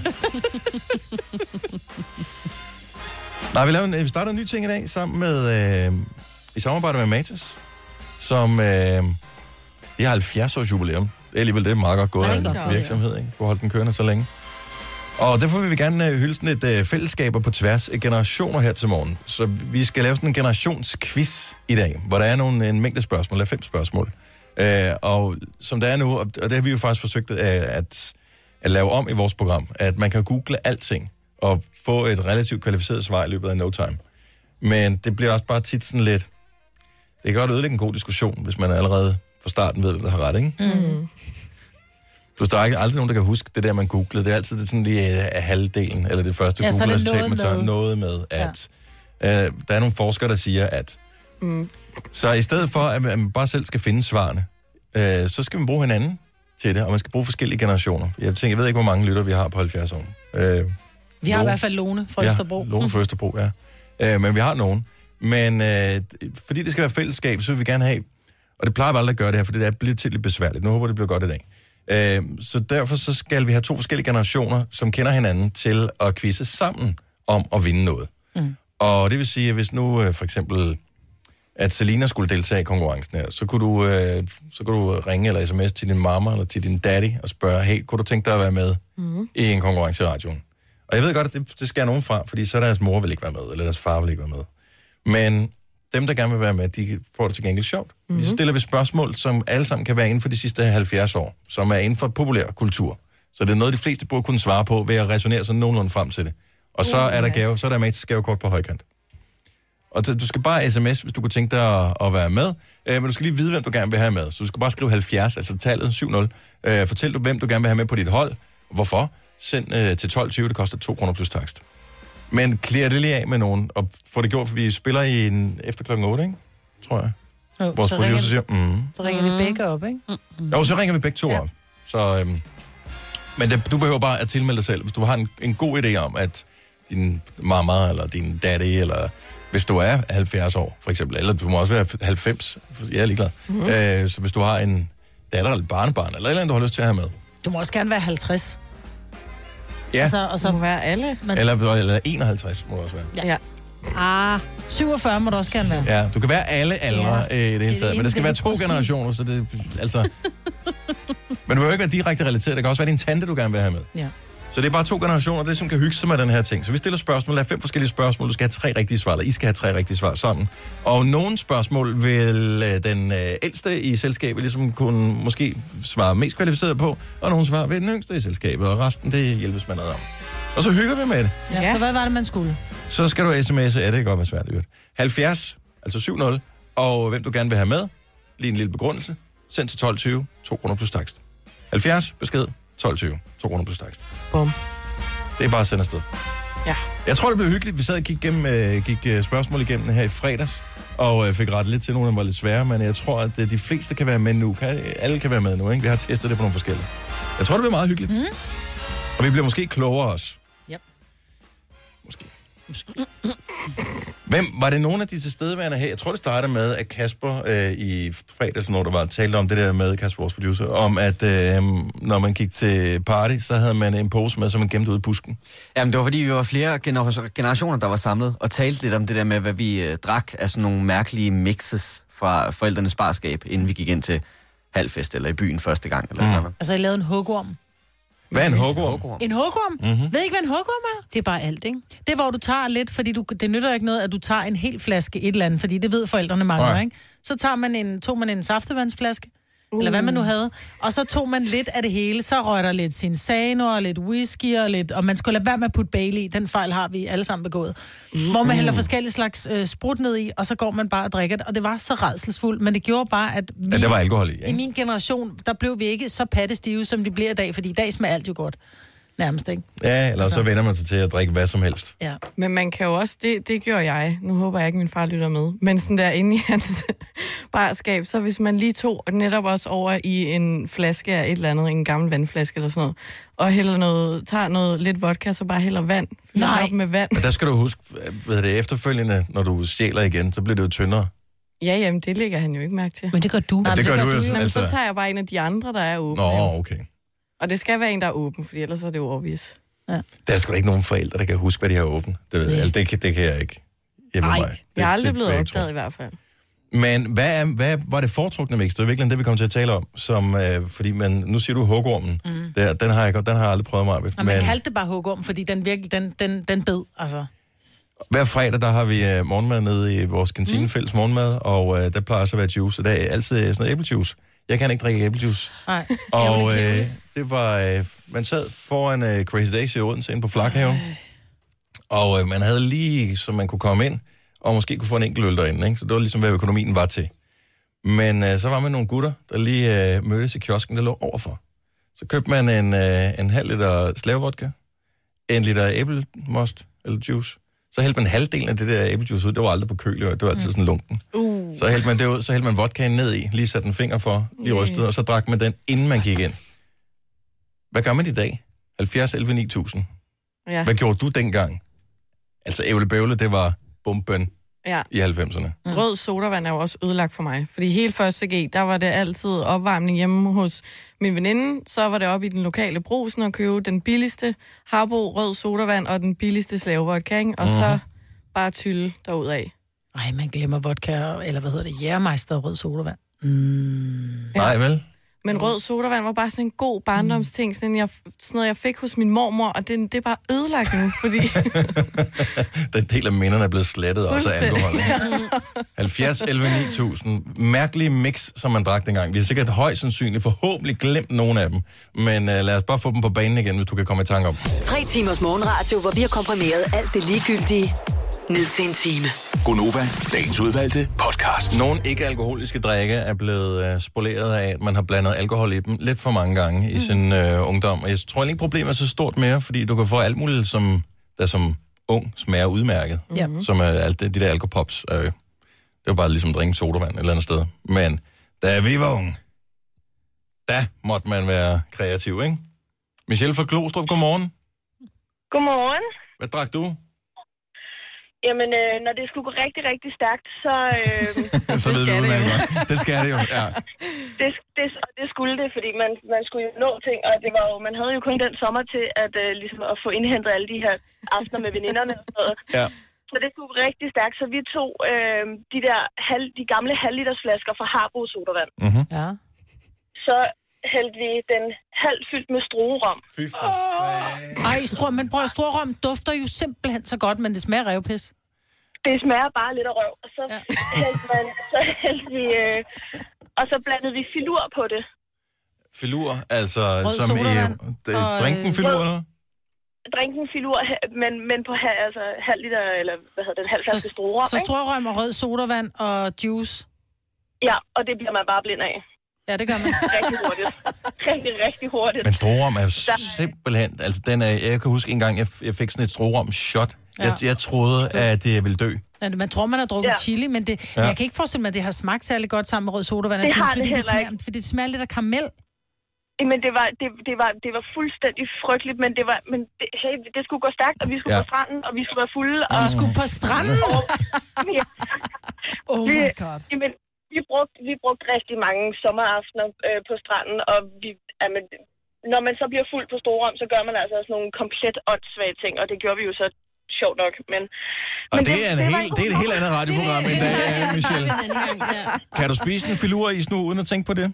Nej, vi, laver en, vi starter en ny ting i dag sammen med, øh, i samarbejde med Matas, som øh, de har 70 års jubilæum. Det er alligevel det er meget godt gået af det er en virksomhed, ikke? Du har holdt den kørende så længe. Og derfor vil vi gerne øh, hylde sådan et øh, fællesskaber på tværs af generationer her til morgen. Så vi skal lave sådan en generationsquiz i dag, hvor der er nogle, en mængde spørgsmål, eller fem spørgsmål. Øh, og som det er nu, og og det har vi jo faktisk forsøgt øh, at, at lave om i vores program, at man kan google alting og få et relativt kvalificeret svar i løbet af no time. Men det bliver også bare tit sådan lidt... Det kan godt ødelægge en god diskussion, hvis man allerede fra starten ved, hvem der har ret, ikke? Mm. Plus, der er aldrig nogen, der kan huske det der, man googlede. Det er altid det sådan lige af halvdelen, eller det første Ja, er Google-resultat, noget man tager med. noget med, at ja. øh, der er nogle forskere, der siger, at Mm. så i stedet for, at man bare selv skal finde svarene, øh, så skal man bruge hinanden til det, og man skal bruge forskellige generationer. Jeg tænker, jeg ved ikke, hvor mange lytter vi har på 70 år. Øh, Vi har i hvert fald Lone fra Østerbro. Ja, Lone fra Østerbro, ja. Øh, men vi har nogen. Men øh, fordi det skal være fællesskab, så vil vi gerne have, og det plejer vi aldrig at gøre det her, for det er, bliver tit lidt besværligt. Nu håber det bliver godt i dag. Øh, så derfor så skal vi have to forskellige generationer, som kender hinanden til at quizze sammen om at vinde noget. Mm. Og det vil sige, at hvis nu øh, for eksempel at Selina skulle deltage i konkurrencen her, så kunne du, øh, så kunne du ringe eller sms til din mamma eller til din daddy og spørge, hey, kunne du tænke dig at være med mm. i en konkurrence i radioen? Og jeg ved godt, at det, det skal nogen fra, fordi så deres mor vil ikke være med, eller deres far vil ikke være med. Men dem, der gerne vil være med, de får det til gengæld sjovt. Mm-hmm. Vi stiller vi spørgsmål, som alle sammen kan være inden for de sidste 70 år, som er inden for populær kultur. Så det er noget, de fleste burde kunne svare på ved at resonere sådan nogenlunde frem til det. Og så er der gave, så er der med til gavekort på højkant. Og så- du skal bare sms, hvis du kunne tænke dig at, at være med. Øh, men du skal lige vide, hvem du gerne vil have med. Så du skal bare skrive 70, altså tallet 70. Øh, fortæl du, hvem du gerne vil have med på dit hold. Hvorfor? Send øh, til 12.20, det koster 2 kroner plus takst. Men klæder det lige af med nogen, og få det gjort, for vi spiller i en efter klokken 8, ikke? Tror jeg. Jo, Vores så, producer ringer, siger, mm. så ringer vi begge op, ikke? Jo, så ringer vi begge to ja. op. Så, øhm, men det, du behøver bare at tilmelde dig selv. Hvis du har en, en god idé om, at din mamma eller din daddy, eller hvis du er 70 år, for eksempel, eller du må også være 90, for jeg er ligeglad. Mm-hmm. Øh, så hvis du har en datter eller et barnebarn, eller et eller andet, du har lyst til at have med. Du må også gerne være 50. Ja, Altså, og Så må så være alle. men, eller, eller 51 må du også være. Ja. Ah, 47 må du også gerne være. Ja, du kan være alle aldre Ja. ja. øh, i det hele taget, men det skal være to generationer, så det altså... men du vil jo ikke være direkte relateret. Det kan også være din tante, du gerne vil have med. Ja. Så det er bare to generationer, det som kan hygge sig med den her ting. Så vi stiller spørgsmål, der er fem forskellige spørgsmål, du skal have tre rigtige svar, eller I skal have tre rigtige svar sammen. Og nogle spørgsmål vil øh, den øh, ældste i selskabet ligesom kunne måske svare mest kvalificeret på, og nogle svar vil den yngste i selskabet, og resten det hjælpes man ad om. Og så hygger vi med det. Ja, Ja. Så hvad var det, man skulle? Så skal du sms'e, ja det kan godt være svært, det 70, altså 7-0, og hvem du gerne vil have med, lige en lille begrundelse, send til 12.20, 2 kroner plus takst. 70, besked, 12.20, 2 kroner plus takst. Bum. Det er bare at sende afsted. Ja. Jeg tror, det blev hyggeligt. Vi sad og gik, gennem, øh, gik øh, spørgsmål igennem her i fredags, og øh, fik rettet lidt til nogle, der var lidt svære, men jeg tror, at øh, de fleste kan være med nu. Kan, alle kan være med nu, ikke? Vi har testet det på nogle forskellige. Jeg tror, det bliver meget hyggeligt. Mm. Og vi bliver måske klogere også. Hvem, var det nogen af de tilstedeværende her? Jeg tror, det startede med, at Kasper øh, i fredags, når der var talt om det der med Kasper, vores producer, om at øh, når man gik til party, så havde man en pose med, som man gemte ud i busken. Jamen, det var fordi, vi var flere gener- generationer, der var samlet og talte lidt om det der med, hvad vi øh, drak af sådan nogle mærkelige mixes fra forældrenes barskab, inden vi gik ind til halvfest eller i byen første gang. Eller mm. noget. Altså, jeg lavede en hugorm. Hvad er en hugorm? En hugorm? Mm-hmm. Ved I ikke, hvad en hugorm er? det er bare alt, ikke? Det er, hvor du tager lidt, fordi du, det nytter ikke noget, at du tager en hel flaske et eller andet, fordi det ved forældrene mangler, Nej. ikke? Så tager man en, tog man en saftevandsflaske, uh. eller hvad man nu havde, og så tog man lidt af det hele, så røg der lidt Cinsano og lidt whisky og lidt, og man skulle lade være med at putte Bailey i, den fejl har vi alle sammen begået. Uh. Hvor man hælder forskellige slags øh, sprut ned i, og så går man bare og drikker det, og det var så redselsfuldt, men det gjorde bare, at vi, Ja, der var alkohol i, i ikke? min generation, der blev vi ikke så pattestive, som de bliver i dag, fordi i dag smager alt jo godt. Nærmest, ikke? Ja, eller Altså. så vender man sig til at drikke hvad som helst. Ja. Men man kan jo også, det, det gjorde jeg, nu håber jeg ikke, min far lytter med, men sådan der inde i hans barskab, så hvis man lige tog netop også over i en flaske af et eller andet, en gammel vandflaske eller sådan noget, og hælder noget, tager noget lidt vodka, så bare hælder vand, fylder Nej. op med vand. Og der skal du huske, hvad det efterfølgende, når du stjæler igen, så bliver det jo tyndere. Ja, jamen, det lægger han jo ikke mærke til. Men det gør du. Ja, det gør du jo. Jamen, så Altså, tager jeg bare en af de andre, der er åbne. nå, okay. Og det skal være en, der er åben, for ellers er det jo obvious. Der er sgu da ikke nogen forældre, der kan huske, hvad de har åbent. Det, ved jeg. Altså, det, kan, det kan jeg ikke. Nej, jeg er aldrig det blevet opdaget i hvert fald. Men hvad, er, hvad var det foretrukne mix? Det er virkelig det, vi kommer til at tale om. Som, øh, fordi man, nu siger du hugormen. Mm. Der, den, har jeg, den har jeg aldrig prøvet mig ved. Nå, man kaldte det bare hugorm, fordi den virkelig, den, den, den bed, altså. Hver fredag, der har vi øh, morgenmad nede i vores kantine, mm. fælles morgenmad, og øh, der plejer så at være juice, og der er altid sådan noget æblejuice. Jeg kan ikke drikke æblejuice. Nej. Og øh, det var, øh, man sad foran øh, Crazy Days i Odense inde på Flakhaven, og øh, man havde lige, så man kunne komme ind, og måske kunne få en enkelt øl derinde, ikke? så det var ligesom, hvad økonomien var til. Men øh, så var man nogle gutter, der lige øh, mødtes i kiosken, der lå overfor. Så købte man en, øh, en halv liter slavevodka, en liter æblemost eller juice, så hældte man halvdelen af det der æblejuice ud. Det var aldrig på køl, det var altid sådan lunken. Uh. Så hældte man det ud, så hældte man vodkaen ned i, lige satte en finger for, lige rystede, og så drak man den, inden man gik ind. Hvad gør man i dag? 70, 11, 9000. Ja. Hvad gjorde du dengang? Altså, ævle bævle, det var bomben. Ja. i 90'erne. Mm. Rød sodavand er jo også ødelagt for mig. Fordi helt første G, der var det altid opvarmning hjemme hos min veninde. Så var det op i den lokale brusen og købe den billigste Harbo rød sodavand og den billigste slavevodka, ikke? Og så bare tylle derudad. Ej, man glemmer vodka, eller hvad hedder det, jægermeister og rød sodavand. Nej, vel? Men rød sodavand var bare sådan en god barndomsting, sådan, jeg, sådan noget, jeg fik hos min mormor, og det, det er bare ødelagt nu, fordi... Den del af minderne er blevet slettet også af alkohol. 70, 11, 9000. Mærkelige mix, som man drak dengang. Vi har sikkert højst sandsynligt forhåbentlig glemt nogle af dem. Men uh, lad os bare få dem på banen igen, hvis du kan komme i tanke om. Tre timers morgenradio, hvor vi har komprimeret alt det ligegyldige ned til en time. Gonova, dagens udvalgte podcast. Nogle ikke-alkoholiske drikke er blevet uh, spoleret af, at man har blandet alkohol i dem lidt for mange gange i sin uh, ungdom. Og jeg tror ikke, problemet er så stort mere, fordi du kan få alt muligt, som, der som ung smager udmærket. Ja. Som er alt det, de der alkopops. Øh, det var bare ligesom at drikke sodavand et eller andet sted. Men da vi var unge, der måtte man være kreativ, ikke? Michelle fra Glostrup, godmorgen. Godmorgen. Hvad drak du? Jamen, øh, når det skulle gå rigtig, rigtig stærkt, så... Øh, Så ved vi udmærket godt. Det skal det jo, ja. det, det, og det skulle det, fordi man, man skulle jo nå ting, og det var jo, man havde jo kun den sommer til at, øh, ligesom at få indhentet alle de her aftener med veninderne og sådan noget. Ja. Så det skulle gå rigtig stærkt, så vi tog øh, de der halv, de gamle halvliters flasker fra Harbo sodavand. Mm-hmm. Ja. Så hældte vi den halvt fyldt med struerom. Fy for Ej, strå, men prøv at strårum dufter jo simpelthen så godt, men det smager revpis. Det smager bare lidt af røv, og så ja. hældte, man, så hældte vi... Øh, og så blandede vi filur på det. Filur, altså Rød som i og, drinken øh, filur, eller? drinken filur, men, men på altså, halv liter, eller hvad hedder den, halv flaske Så, struerom, så ikke? strørøm og rød sodavand og juice. Ja, og det bliver man bare blind af. Ja, det gør man. Rigtig hurtigt. rigtig, rigtig hurtigt. Men strorum er jo simpelthen... Altså, den er, jeg kan huske en gang, jeg, jeg fik sådan et strorum-shot. Ja. Jeg, jeg troede, at jeg ville dø. Ja, Man tror, man har drukket Ja. chili, men det, Ja. jeg kan ikke forestille mig, at det har smagt særlig godt sammen med rød sodavand. og Det har det fordi heller smager, Fordi det smager lidt af karamel. Men det var, det, det, var, det var fuldstændig frygteligt, men det var, men det, hey, det skulle gå stærkt, og vi skulle Ja. på stranden, og vi skulle være fulde. Og, Vi skulle på stranden. ja, Oh my god. jamen, vi, brugte, vi brugte rigtig mange sommeraftener øh, på stranden, og vi, jamen, når man så bliver fuld på Storum, så gør man altså sådan nogle komplet åndssvage ting, og det gjorde vi jo så sjovt nok. Men, Og men det, er, en helt, en det er et helt andet radioprogram end dag, Michelle. Kan du spise en filuris nu, uden at tænke på det?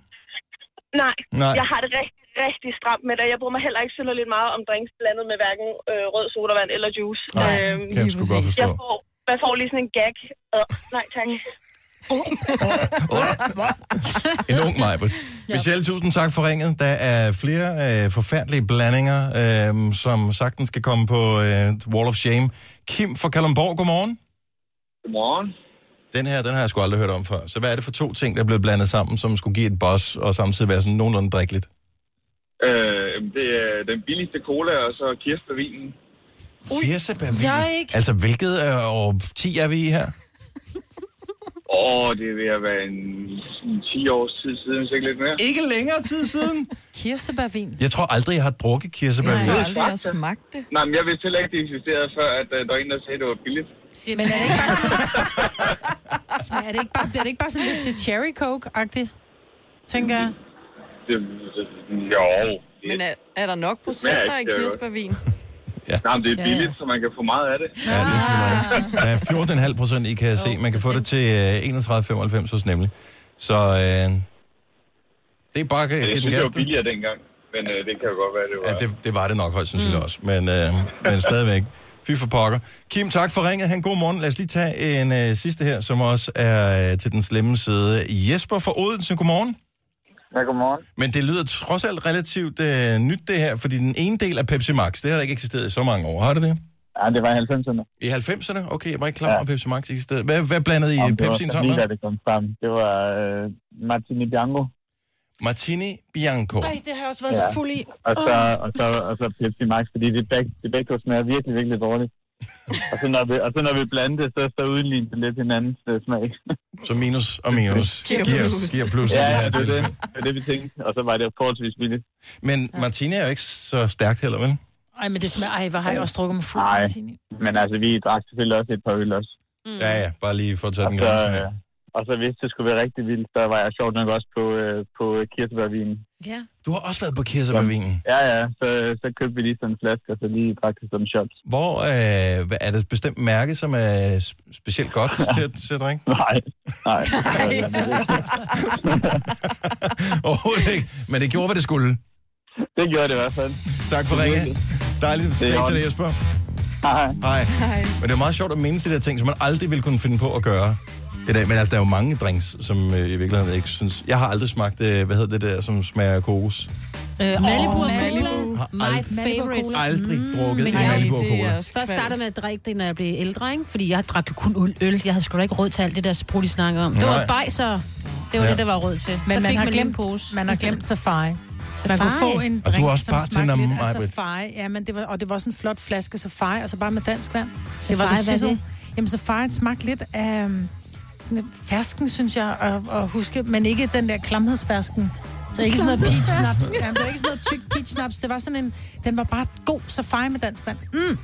Nej, Nej. Jeg har det rigtig, rigtig stramt med det. Jeg bruger mig heller ikke synderligt meget om drinks blandet med hverken øh, rød sodavand eller juice. Nej, Øhm, kan jeg jeg får, man får lige sådan en gag. Øh, nej, tak. En ung Majbrit. Michelle, tusind tak for ringet. Der er flere øh, forfærdelige blandinger, øh, som sagtens skal komme på øh, Wall of Shame. Kim fra Kalundborg, godmorgen. Godmorgen. Den her, den har jeg sgu aldrig hørt om før. Så hvad er det for to ting, der er blevet blandet sammen, som skulle give et boss, og samtidig være sådan nogenlunde drikkeligt? Øh, det er den billigste cola, og så kirsebærvinen. Kirsebærvin? Yikes. Altså, hvilket øh, år 10 er vi i her? Åh, det er ved at være en, en 10 års tid siden, hvis ikke lidt mere. Ikke længere tid siden. Kirsebærvin. Jeg tror aldrig, jeg har drukket kirsebærvin. Jeg har aldrig har smagt det. Nej, men jeg vidste heller ikke, det eksisterede, før at, uh, der var en, der sagde, at det var billigt. Det, men er det ikke bare sådan... Smager det ikke bare, bliver det ikke bare sådan lidt til cherry coke-agtigt? Tænker jeg. Det, det, jo. Det, Men er, er der nok procenter i er kirsebærvin? Nej, men det er Ja, ja. billigt, så man kan få meget af det. Ja, det er Der er 14,5 procent i, kan jeg se. Man kan få det til øh, 31,95 hos nemlig. Så øh, det er bare at Men give den synes, det var gas. billigere dengang. Men øh, det kan jo godt være, det var... Ja, det, det var det nok højst sandsynligt mm. også. Men, øh, men stadigvæk. Fy for pokker. Kim, tak for ringet. Han god morgen. Lad os lige tage en øh, sidste her, som også er øh, til den slemme side. Jesper fra Odense, godmorgen. Ja, godmorgen. Men det lyder trods alt relativt øh, nyt det her, fordi den ene del af Pepsi Max, det har der ikke eksisteret i så mange år. Har det det? Ja, det var i 90'erne. I 90'erne? Okay, jeg var ikke klar over, at Pepsi Max eksisterede. Hvad, hvad blandede I Pepsi sådan lige, da noget? det kom frem. Det var øh, Martini Bianco. Martini Bianco. Nej, det har jeg også været ja. så fuld i. Og så, og så, og så Pepsi Max, fordi det begge, det begge smager virkelig, virkelig dårligt. og, så når vi, og så når vi blander det, så, så udligner det lidt hinandens uh, smag. Så minus og minus Giver giver, plus. giver plus. ja, det ja, her det er det. det er det, vi tænkte. Og så var det jo forholdsvis billigt. Men Martini er jo ikke så stærkt heller, vel? Ej, men det smager... Ej, hvor har jeg også drukket mig fuld Nej. martini. Men altså, vi drak selvfølgelig også et par øl også. Ja, ja, bare lige for at tage Og den så, grænse med. Og så hvis det skulle være rigtig vildt, så var jeg sjovt nok også på, øh, på kirsebærvinen. Ja. Du har også været på kirsebærvinen. Ja, ja, så, så købte vi lige sådan en flaske, og så lige det som shots. Hvor øh, er det et bestemt mærke, som er sp- specielt godt til, at- til at drikke? Nej, nej. Overhovedet ikke. Men det gjorde, hvad det skulle. Det gjorde det i hvert fald. Tak for ringe. Dejligt. Det er til dig, Jesper. Hej. Hej. Men det er meget sjovt at mindes de der ting, som man aldrig ville kunne finde på at gøre i dag. Men altså, der er jo mange drinks, som øh, i virkeligheden ikke synes... Jeg har aldrig smagt, øh, hvad hedder det der, som smager af kokos. Øh, Malibu og Malibu. cola. Har My aldrig- favorite. Aldrig drukket Men en jeg, Malibu og det cola. Først startede med at drikke det, når jeg blev ældre, ikke? Fordi jeg drak jo kun øl- øl. Jeg havde sgu da ikke råd til alt det der sprut, I snakkede om. Det Nej. var bajser. Det var Ja. det, der var råd til. Men Så man fik har, glemt, pose. man har glemt safari. Så man Safari? kunne få en Og du drink, også som bartender, smagte lidt af safari. Ja, men det var, og det var også en flot flaske safari, og så bare med dansk vand. det var Safari, det hvad det? Jamen, safari smagte lidt af øhm, sådan lidt fersken, synes jeg, at, at huske, men ikke den der klamhedsfersken. Så ikke sådan noget peach snaps. Jamen, det var ikke sådan noget tyk peach snaps. Det var sådan en, den var bare god safari med dansk vand. Mm.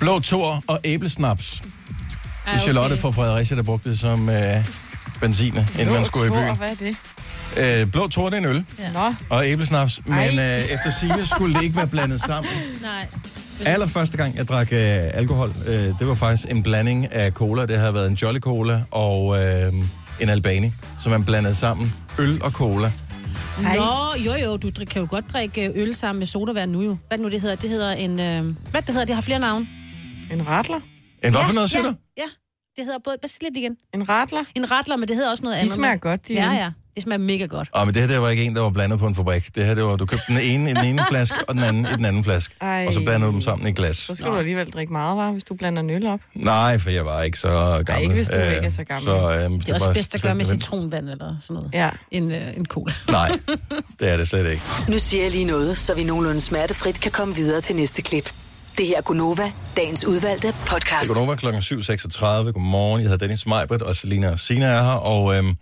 Blå tor og æblesnaps. Det er Charlotte fra Fredericia, der brugte det som øh, benzin, inden man skulle i Blå, byen. Hvad er det? Øh, blå tor, det er en øl. Ja. Nå, Og æblesnaps. Men øh, efter sigende skulle det ikke være blandet sammen. Nej. Allerførste gang, jeg drak øh, alkohol, øh, det var faktisk en blanding af cola. Det havde været en Jolly Cola og øh, en Albani, som man blandede sammen. Øl og cola. Nå, jo jo, du drik- kan jo godt drikke øl sammen med sodavand nu jo. Hvad nu det hedder? Det hedder en... Øh, hvad det hedder? Det har flere navne. en ratler? En hvad for noget, siger ja, du? Ja, det hedder både... Hvad siger det igen? En ratler? En ratler, men det hedder også noget De andet. smager godt, de Ja, øl. ja. Det smager mega godt. Åh, men det her det var ikke en, der var blandet på en fabrik. Det her, det var, du købte den ene i den ene flaske, og den anden i den anden flaske. Ej. Og så blandede du dem sammen i et glas. Så skal du alligevel drikke meget, var, hvis du blander en øl op. Nej, for jeg var ikke så gammel. ikke, hvis du Øh, ikke er så gammel. Så, øh, Det er også var bedst at gøre med citronvand eller sådan noget. Ja. En, øh, en cola. Nej, det er det slet ikke. Nu siger jeg lige noget, så vi nogenlunde smertefrit kan komme videre til næste klip. Det her er Gunova, dagens udvalgte podcast. Det går over klokken 7.36. Godmorgen. Jeg hedder Dennis Meibert, og Selina og Sina er her. Og øhm,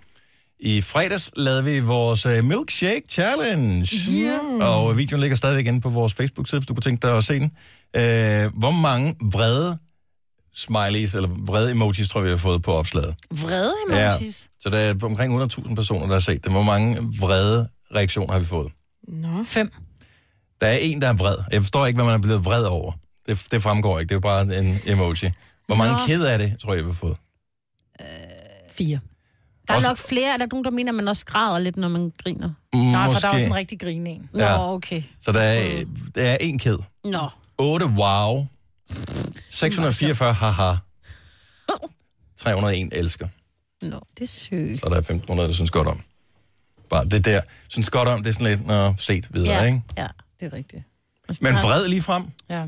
i fredags lavede vi vores øh, Milkshake Challenge. Yeah. Og øh, videoen ligger stadigvæk inde på vores Facebook-side, hvis du kunne tænke dig at se den. Øh, hvor mange vrede smileys, eller vrede emojis, tror jeg, vi har fået på opslaget. Vrede Ja. emojis. Så der er omkring 100.000 personer, der har set det. Hvor mange vrede reaktioner har vi fået? Nå. Fem. Der er en, der er vred. Jeg forstår ikke, hvad man er blevet vred over. Det, det fremgår ikke. Det er jo bare en emoji. Hvor mange Nå. ked af det, tror jeg, vi har fået? Fire. Der er Også- nok flere, er der nogen, der mener, at man også græder lidt, når man griner. Nej, for Måske. der er også en rigtig grine en. Nå, Ja. okay. Så der er, der er en ked. Nå. 8 wow. 644 haha. 301 elsker. Nå, det er søgt. Så der er 1500, der synes godt om. Bare det der, synes godt om, det er sådan lidt, nå, set videre, Ja, ikke? ja, det er rigtigt. Men har- vred lige frem Ja.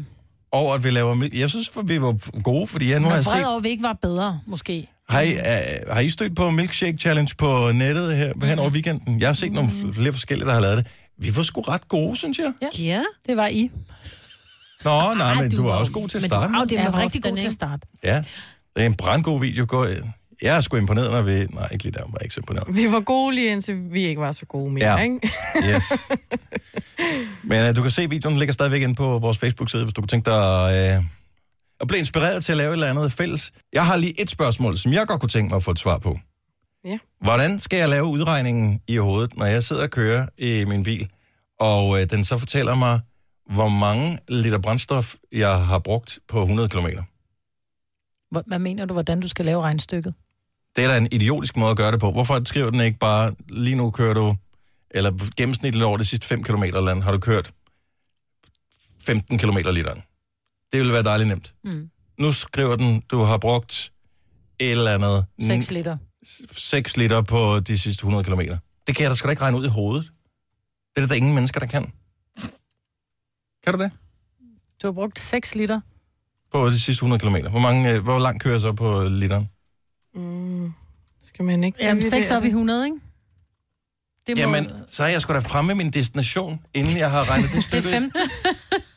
over, at vi laver... Jeg synes, vi var gode, fordi jeg nu har Men jeg vred set... over, at vi ikke var bedre, måske. Har I, uh, har I stødt på Milkshake Challenge på nettet her, hen over weekenden? Jeg har set nogle f- flere forskellige, der har lavet det. Vi var sgu ret gode, synes jeg. Ja. Ja. Det var I. Nå, nej, men du du var var- også god til at men starte. du- Au, det var var rigtig god til at starte. Ja, det er en brandgod video. Gå, jeg er sgu imponeret, når vi... Nej, ikke lige der, var jeg ikke så imponeret. Vi var gode lige indtil vi ikke var så gode mere, Ja. ja. ikke? Yes. Men uh, du kan se, videoen ligger stadigvæk inde på vores Facebook-side, hvis du kunne tænke dig uh, at blive inspireret til at lave et eller andet fælles. Jeg har lige et spørgsmål, som jeg godt kunne tænke mig at få et svar på. Ja. Hvordan skal jeg lave udregningen i hovedet, når jeg sidder og kører i min bil, og uh, den så fortæller mig, hvor mange liter brændstof jeg har brugt på 100 km? Hvad mener du, hvordan du skal lave regnstykket? Det er da en idiotisk måde at gøre det på. Hvorfor skriver den ikke bare, lige nu kører du, eller gennemsnitligt over de sidste 5 km andet, har du kørt 15 km literen. Det ville være dejligt nemt. Mm. Nu skriver den, du har brugt et eller andet 6 liter. 6 liter på de sidste 100 km. Det kan jeg da sgu da ikke regne ud i hovedet. Det er der ingen mennesker, der kan. Kan du det? Du har brugt 6 liter. På de sidste 100 km. Hvor, mange, øh, hvor langt kører jeg så på literen? Mm. Skal man ikke... Jamen, vælge 6 det? op i 100, ikke? Det må... Jamen, så er jeg sgu da fremme med min destination, inden jeg har regnet det Det stykke. er 15.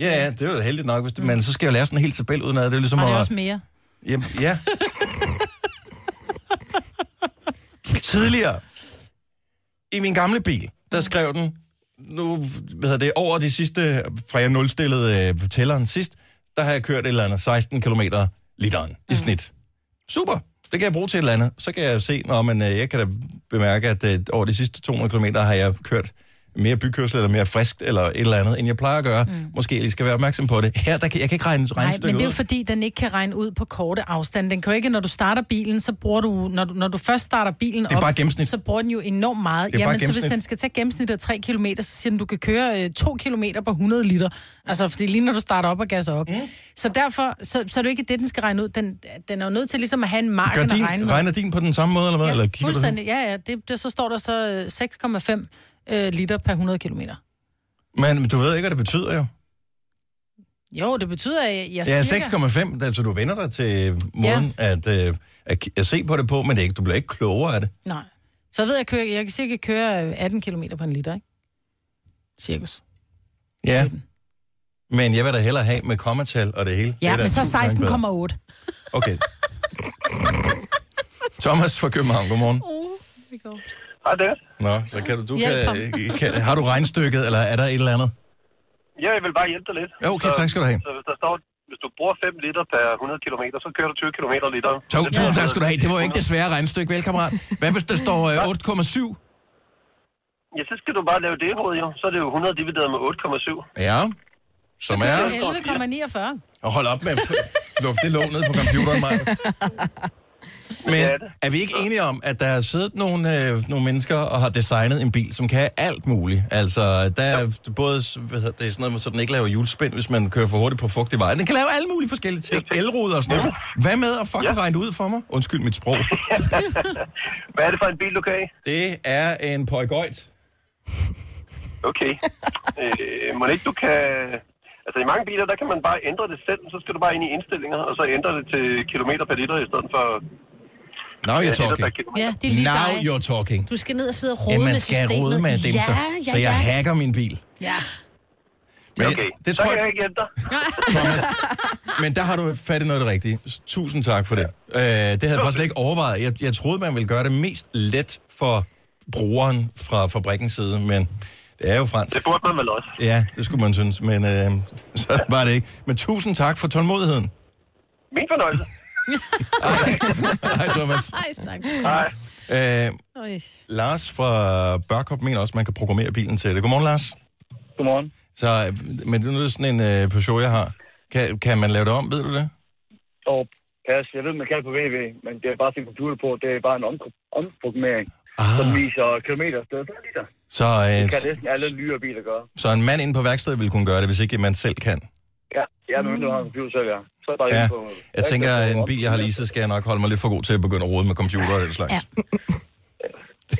Ja, ja, det er jo heldigt nok, hvis det, men så skal jeg lære sådan en hel tabel ud af det. er ligesom Og det er at- også mere. Jamen, ja. Tidligere, i min gamle bil, der skrev den, nu, hvad hedder det, over de sidste, fra jeg nulstillede øh, tælleren sidst, der har jeg kørt et eller andet 16 km literen i snit. Super. Det kan jeg bruge til et eller andet. Så kan jeg se, når man, jeg kan da bemærke, at øh, over de sidste 200 km har jeg kørt mere bykørsel eller mere friskt eller et eller andet, end jeg plejer at gøre. Mm. Måske jeg lige skal være opmærksom på det. Her, der kan, jeg kan ikke regne Nej, men det er jo ud. fordi, den ikke kan regne ud på korte afstand. Den kan jo ikke, når du starter bilen, så bruger du, når du, når du først starter bilen Det er op, bare gennemsnit. så bruger den jo enormt meget. Det er Jamen, så hvis den skal tage gennemsnit af 3 km, så siger den, du kan køre øh, 2 km på 100 liter. Altså, fordi lige når du starter op og gasser op. Mm. Så derfor, så, så er det ikke det, den skal regne ud. Den, den er jo nødt til ligesom at have en marken Gør at din, regne med. regner din på den samme måde, eller hvad? Ja, eller fuldstændig. Ja, ja. Det, det, så står der så øh, 6,5 øh, liter per 100 km. Men du ved ikke, hvad det betyder jo. Jo, det betyder, at jeg Ja, cirka... 6,5, altså du vender dig til måden ja. at, øh, at, at se på det på, men det er ikke, du bliver ikke klogere af det. Nej. Så jeg ved, at jeg, kører, jeg kan cirka køre øh, 18 km på en liter, ikke? Cirkus. Ja. Men jeg vil da hellere have med kommatal og det hele. Ja, det er men så tusind gange bedre. 16,8. Okay. Thomas fra København, godmorgen. Hej, det. Nå, så kan du, du kan, kan, har du regnstykket, eller er der et eller andet? Ja, jeg vil bare hjælpe dig lidt. Ja, okay, tak skal du have. Så hvis der står, hvis du bruger 5 liter per 100 km, så kører du 20 km liter. Så, tusind tak skal du have. Det var jo ikke det svære regnstykke, vel, kammerat? Hvad hvis der står øh, 8,7? Ja, så skal du bare lave det hoved, jo. Så er det jo 100 divideret med 8,7. Ja, som er... 11,49. Og hold op med at lukke det låg ned på computeren, Maja. Men er vi ikke enige om, at der er siddet nogle, øh, nogle mennesker og har designet en bil, som kan alt muligt? Altså, der er både hvad hedder, det er sådan noget, så den ikke laver hjulspind, hvis man kører for hurtigt på fugtig vej. Den kan lave alle mulige forskellige ting. Elruder og sådan noget. Hvad med at fucking ja. regne ud for mig? Undskyld mit sprog. Hvad er det for en bil, du kan have? Det er en Poigoit. Okay. øh, må ikke du kan... Altså i mange biler, der kan man bare ændre det selv. Så skal du bare ind i indstillinger, og så ændre det til kilometer per liter i stedet for... Now Ja, you're talking. Ja, det er lige Now dig. you're talking. Du skal ned og sidde og rode Ja, med man skal systemet. rode med dem, ja, så, ja, så jeg ja. hacker min bil. Ja. Men Okay, det så tror kan jeg, jeg ikke hjælpe. Thomas, men der har du fat i noget af det rigtige. Tusind tak for det. Øh, det havde jeg faktisk ikke overvejet. Jeg, jeg troede, man ville gøre det mest let for brugeren fra fabrikkens side, men det er jo fransk. Det burde man vel også. Ja, det skulle man synes, men øh, så var det ikke. Men tusind tak for tålmodigheden. Min fornøjelse. Hej, Thomas. Ej, snak. Hej. Øh, Øj. Lars fra Børkop mener også, at man kan programmere bilen til det. Godmorgen, Lars. Godmorgen. Så, øh, men det er nu sådan en øh, Peugeot, jeg har. Kan, kan man lave det om, ved du det? Og pas, jeg ved, man kan det på VV, men det er bare sin computer på. Det er bare en om- omprogrammering, Ah. som viser kilometer stedet for liter. Så, Det øh, kan næsten alle nyere biler gøre. så en mand inde på værkstedet vil kunne gøre det, hvis ikke man selv kan. Ja, jeg er nu, der har en computer selv, ja. Så er det bare Ja, på... jeg tænker, at en bil, jeg har leaset, skal jeg nok holde mig lidt for god til at begynde at rode med computer og den slags. Ja.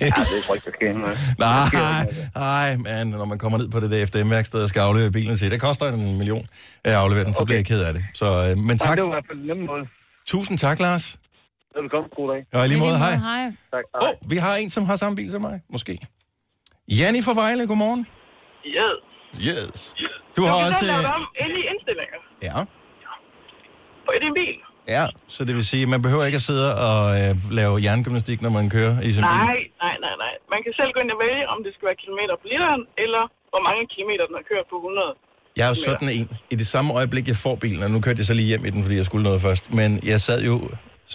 Ja, det tror jeg ikke, der sker. Nej, nej, men når man kommer ned på det der FDM-værksted og skal aflevere bilen og sige, det koster en million at aflevere den, så bliver jeg ked af det. Så, øh, men tak. det var i hvert fald en nem måde. Tusind tak, Lars. Velkommen, god dag. Og i lige måde, hej. Hej. Tak, Åh, oh, vi har en, som har samme bil som mig, måske. Janni fra Vejle, godmorgen. Ja. Yes. Du har også... lavet øh, om ind i indstillinger Ja, på din bil. ja, så det vil sige, at man behøver ikke at sidde og øh, lave jerngymnastik, når man kører i sin bil. Nej, nej, nej, nej. Man kan selv gå ind og vælge, om det skal være kilometer på literen, eller hvor mange kilometer den har kørt på 100. Jeg er jo sådan en. I det samme øjeblik, jeg får bilen, og nu kørte jeg så lige hjem i den, fordi jeg skulle noget først, men jeg sad jo,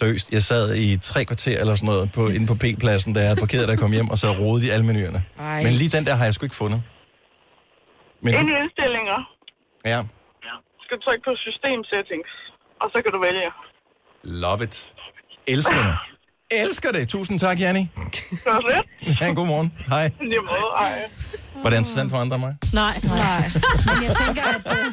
seriøst, jeg sad i tre kvarter eller sådan noget, på, inde på P-pladsen, da jeg havde parkeret, da jeg kom hjem, og så rodede i alle menuerne. Ej. Men lige den der har jeg sgu ikke fundet. Men, Ind i indstillinger ja, skal du trykke på system settings, og så kan du vælge. love it. Elsker det. Elsker det. Tusind tak, Janni. Så er Ha' en god morgen. Hej. Lige måde, ej. Var det interessant for andre end mig? Nej. Nej. Men jeg tænker, at... Øh,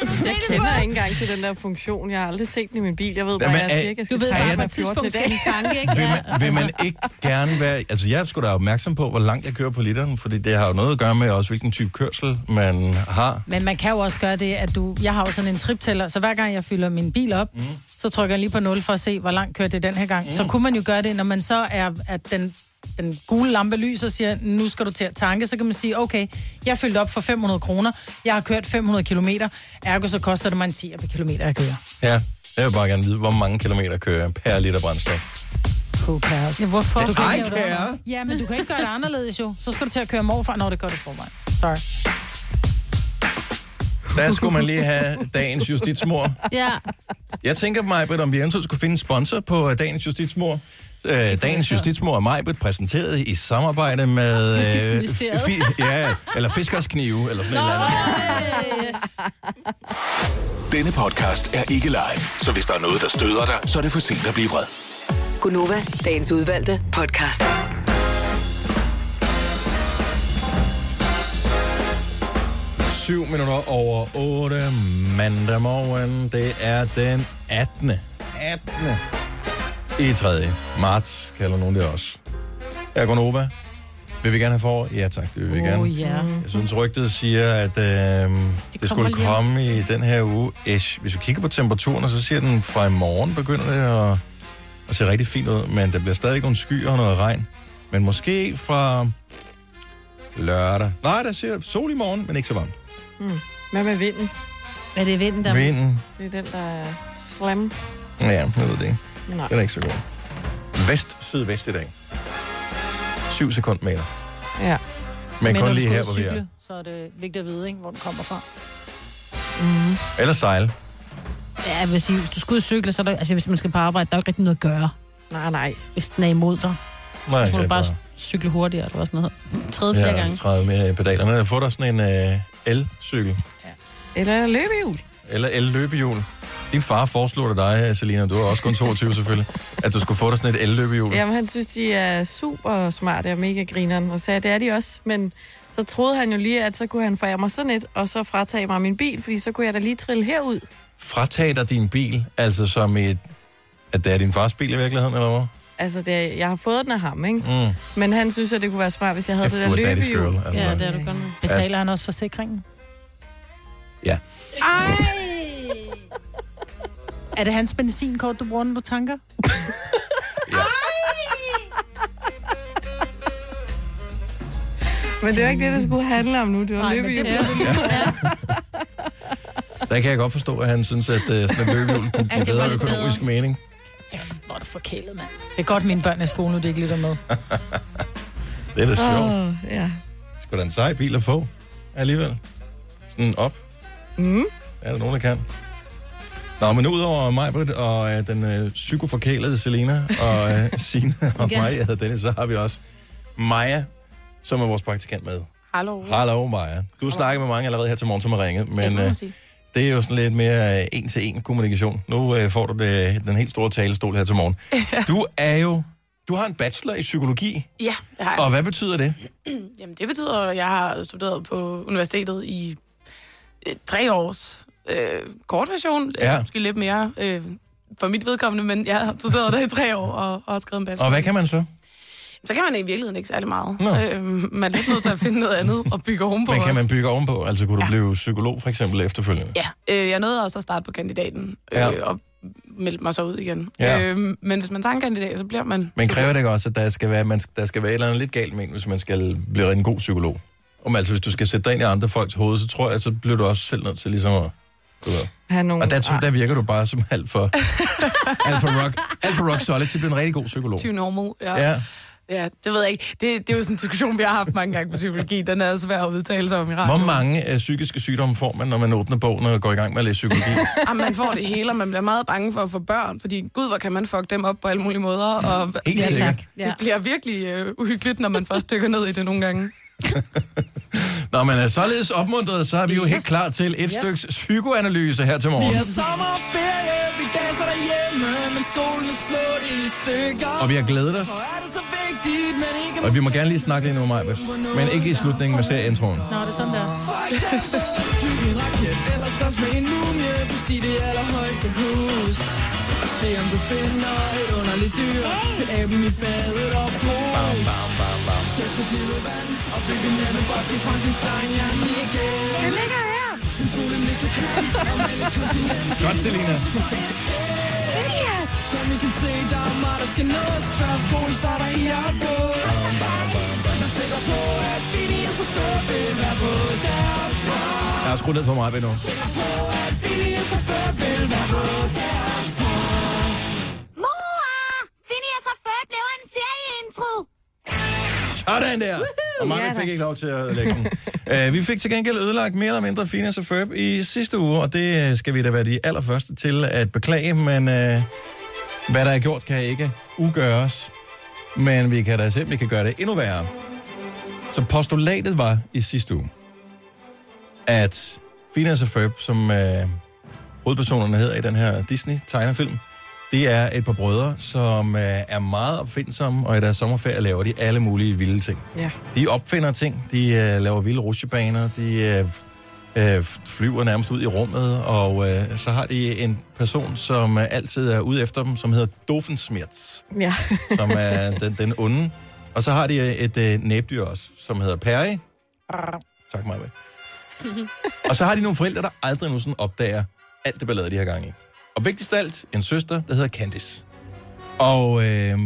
Jeg kender ikke engang til den der funktion. Jeg har aldrig set den i min bil. Jeg ved bare, Jamen, at jeg er- cirka Du skal ved tage bare, mig på et 14 tidspunkt skal dag. den tanke, ikke? Vil man, vil man ikke gerne være... Altså, jeg skulle da opmærksom på, hvor langt jeg kører på literen, fordi det har jo noget at gøre med også, hvilken type kørsel man har. Men man kan jo også gøre det, at du... Jeg har jo sådan en triptæller, så hver gang jeg fylder min bil op, mm. Så trykker jeg lige på 0 for at se, hvor langt kørte det den her gang. Mm. Så kunne man jo gøre det, når man så er, at den, den gule lampe lyser og siger, nu skal du til at tanke, så kan man sige, okay, jeg fyldte op for 500 kroner, jeg har kørt 500 kilometer, ergo så koster det mig en 10 per kilometer, jeg kører. Ja, jeg vil bare gerne vide, hvor mange kilometer kører jeg per liter brændstof. Paris. Ja, hvorfor? Du kan ikke. Ja, men du kan ikke gøre det anderledes jo. Så skal du til at køre morfar, når det gør det for mig. Sorry. Der skulle man lige have dagens justitsmor. Ja. Jeg tænker, Majbrit, om vi eventuelt skulle finde en sponsor på øh, dagens justitsmor. Øh, dagens justitsmor er Majbrit præsenteret i samarbejde med... Justitsministeriet. fi- ja, eller fiskersknive, eller sådan noget. Denne podcast er ikke live, så hvis der er noget, der støder dig, så er det for sent at blive vred. Gunova, dagens udvalgte podcast. Syv minutter over 8 mandag morgen. Det er den 18. 18. i 3. marts, kalder nogen det også. Her går Nova. Vil vi gerne have for? Ja tak, det vil vi Åh, gerne. ja. Jeg synes, rygtet siger, at øh, det, skulle lige om- komme i den her uge. Ish. Hvis vi kigger på temperaturen, så siger den fra i morgen begynder det at, at se rigtig fint ud, men der bliver stadig nogle skyer og noget regn. Men måske fra lørdag. Nej, der siger sol i morgen, men ikke så varmt. Mm. Hvad med vinden? Er det vinden, der... Vinden. Det er den, der er slam. Ja, jeg ved det ikke. Nej. Den er ikke så god. Vest-sydvest i dag. 7 sekundmeter. Ja. Men, når kun lige her, hvor vi er. cykle, Så er det vigtigt at vide, ikke, hvor den kommer fra. Mm. Eller sejle. Ja, jeg vil sige, hvis du skal ud og cykle, så er der, altså hvis man skal på arbejde, der er jo ikke rigtig noget at gøre. Nej, nej. Hvis den er imod dig. Nej, så må det du er bare bare- cykle hurtigere, eller hvad sådan noget. Træde flere Ja, gange. 30 mere i pedalerne. Få dig sådan en øh, el-cykel. Eller løbehjul. Eller el-løbehjul. Din far foreslog dig, øh, Selina, du er også kun 22 selvfølgelig, at du skulle få dig sådan et el-løbehjul. Jamen, han synes, de er super smarte og mega grineren, og sagde, det er de også. Men så troede han jo lige, at så kunne han forære mig sådan et, og så fratage mig min bil, fordi så kunne jeg da lige trille herud. Fratage dig din bil, altså som et... At det er din fars bil i virkeligheden, eller hvad? Altså, det jeg har fået den af ham, ikke? Mm. Men han synes, at det kunne være smart, hvis jeg havde Efter det der er daddy's løbehjul. girl, altså. Ja, det er du godt. Betaler han også forsikringen? Ja. Ej! Er det hans benzinkort, du bruger, når du tanker? Men det var ikke det, det skulle handle om nu. Det var løbehjul. det Der kan jeg godt forstå, at han synes, at uh, sådan et løbehjul kunne Ja, give bedre økonomisk bedre. mening. Hvor er du forkælet, mand. Det er godt, mine børn er i skole nu, de ikke lytter med. Det er da sjovt. Åh, ja. Sgu da en sej bil at få, alligevel. Sådan op. Mm. Er der nogen, der kan? Nå, men udover mig, Britt, og øh, den øh, psykoforkælede Selena, og øh, Signe og Ja. mig, jeg hedder Dennis, så har vi også Maja, som er vores praktikant med. Hallo. Hallo, Maja. Du har snakket med mange allerede her til morgen, som har ringet, det men må man øh, sige. Det er jo sådan lidt mere øh, en-til-en kommunikation. Nu øh, får du det, den helt store talestol her til morgen. Du er jo, du har en bachelor i psykologi, Ja, det har jeg. og hvad betyder det? Jamen, det betyder, at jeg har studeret på universitetet i øh, tre års øh, kort version. Ja. Ja. Måske lidt mere øh, for mit vedkommende, men jeg har studeret der i tre år og, og har skrevet en bachelor. Og hvad kan man så? Så kan man i virkeligheden ikke særlig meget. Nå. Øh, man er lidt nødt til at finde noget andet og bygge ovenpå Men kan også. man bygge ovenpå? Altså kunne du blive psykolog for eksempel efterfølgende? Ja, øh, jeg nåede også at starte på kandidaten øh, Ja. ja. og meldte mig så ud igen. Ja. Øh, men hvis man tager en kandidat, så bliver man... Men kræver det ikke også, at der skal være, man, der skal være et eller andet lidt galt med en, hvis man skal blive en god psykolog? Om altså, hvis du skal sætte dig ind i andre folks hoved, så tror jeg, så bliver du også selv nødt til ligesom at... Du ved. have nogle... Og der, tror- der virker du bare som alt for, alt for, rock, alt for rock solid til at blive en rigtig god psykolog. To normal, ja. Ja. Ja, det ved jeg ikke. Det, det er jo sådan en diskussion, vi har haft mange gange på psykologi. Den er svær at udtale sig om i Hvor radioen. mange øh, psykiske sygdomme får man, når man åbner bogen og går i gang med at læse psykologi? Jamen, man får det hele, og man bliver meget bange for at få børn, fordi gud, hvor kan man fuck dem op på alle mulige måder. Og Helt ja, tak. Det bliver virkelig øh, uhyggeligt, når man først dykker ned i det nogle gange. Når man er således opmuntret, så er vi jo helt klar til et Yes. stykke psykoanalyse her til Vi morgen. har sommerferie, vi danser derhjemme, men skolen er slået i stykker. Og vi har glædet os. Hvor er det så vigtigt, men ikke Og vi må gerne lige snakke lidt nu, Majbet. Men ikke i slutningen med serieintroen. Nå, det er sådan der. For eksempel, bygge en raket, eller slås med en mumie, bestige det allerhøjeste hus. Se om du finder et underligt dyr, til aben i badet og brug. Bam, bam, bam, bam. Sæt på til vand, og bygge en nanobot i Frankenstein, ja, igen. Den ligger her. Den fugle næste kan, og et kontinent. Godt, Selina. Yes. Som I kan se, der er meget, der skal nås Først skolen starter i august Jeg er sikker på, at Billy og chauffør vil være på deres Jeg har skruet ned for Majbet nu. Sikker på, at Billy og chauffør vil være på deres Sådan der! Og Maja Ja fik ikke lov til at lægge den. Uh, vi fik til gengæld ødelagt mere eller mindre Phineas og Ferb i sidste uge, og det øh, skal vi da være de allerførste til at beklage, men uh, hvad der er gjort, kan ikke ugøres. Men vi kan da se, vi kan gøre det endnu værre. Så postulatet var i sidste uge, at Phineas og Ferb, som uh, hovedpersonerne hedder i den her Disney-tegnefilm, det er et par brødre, som uh, er meget opfindsomme, og i deres sommerferie laver de alle mulige vilde ting. Ja. De opfinder ting, de uh, laver vilde rutsjebaner, de uh, uh, flyver nærmest ud i rummet, og så har de en person, som altid er ude efter dem, som hedder Doofenshmirtz, Ja. som er den, den onde. Og så har de øh, et næbdyr også, som hedder Perry. Tak, Maja. Og så har de nogle forældre, der aldrig nogensinde opdager alt det ballade, de har gang i. Og vigtigst af alt, en søster, der hedder Candice. Og øh,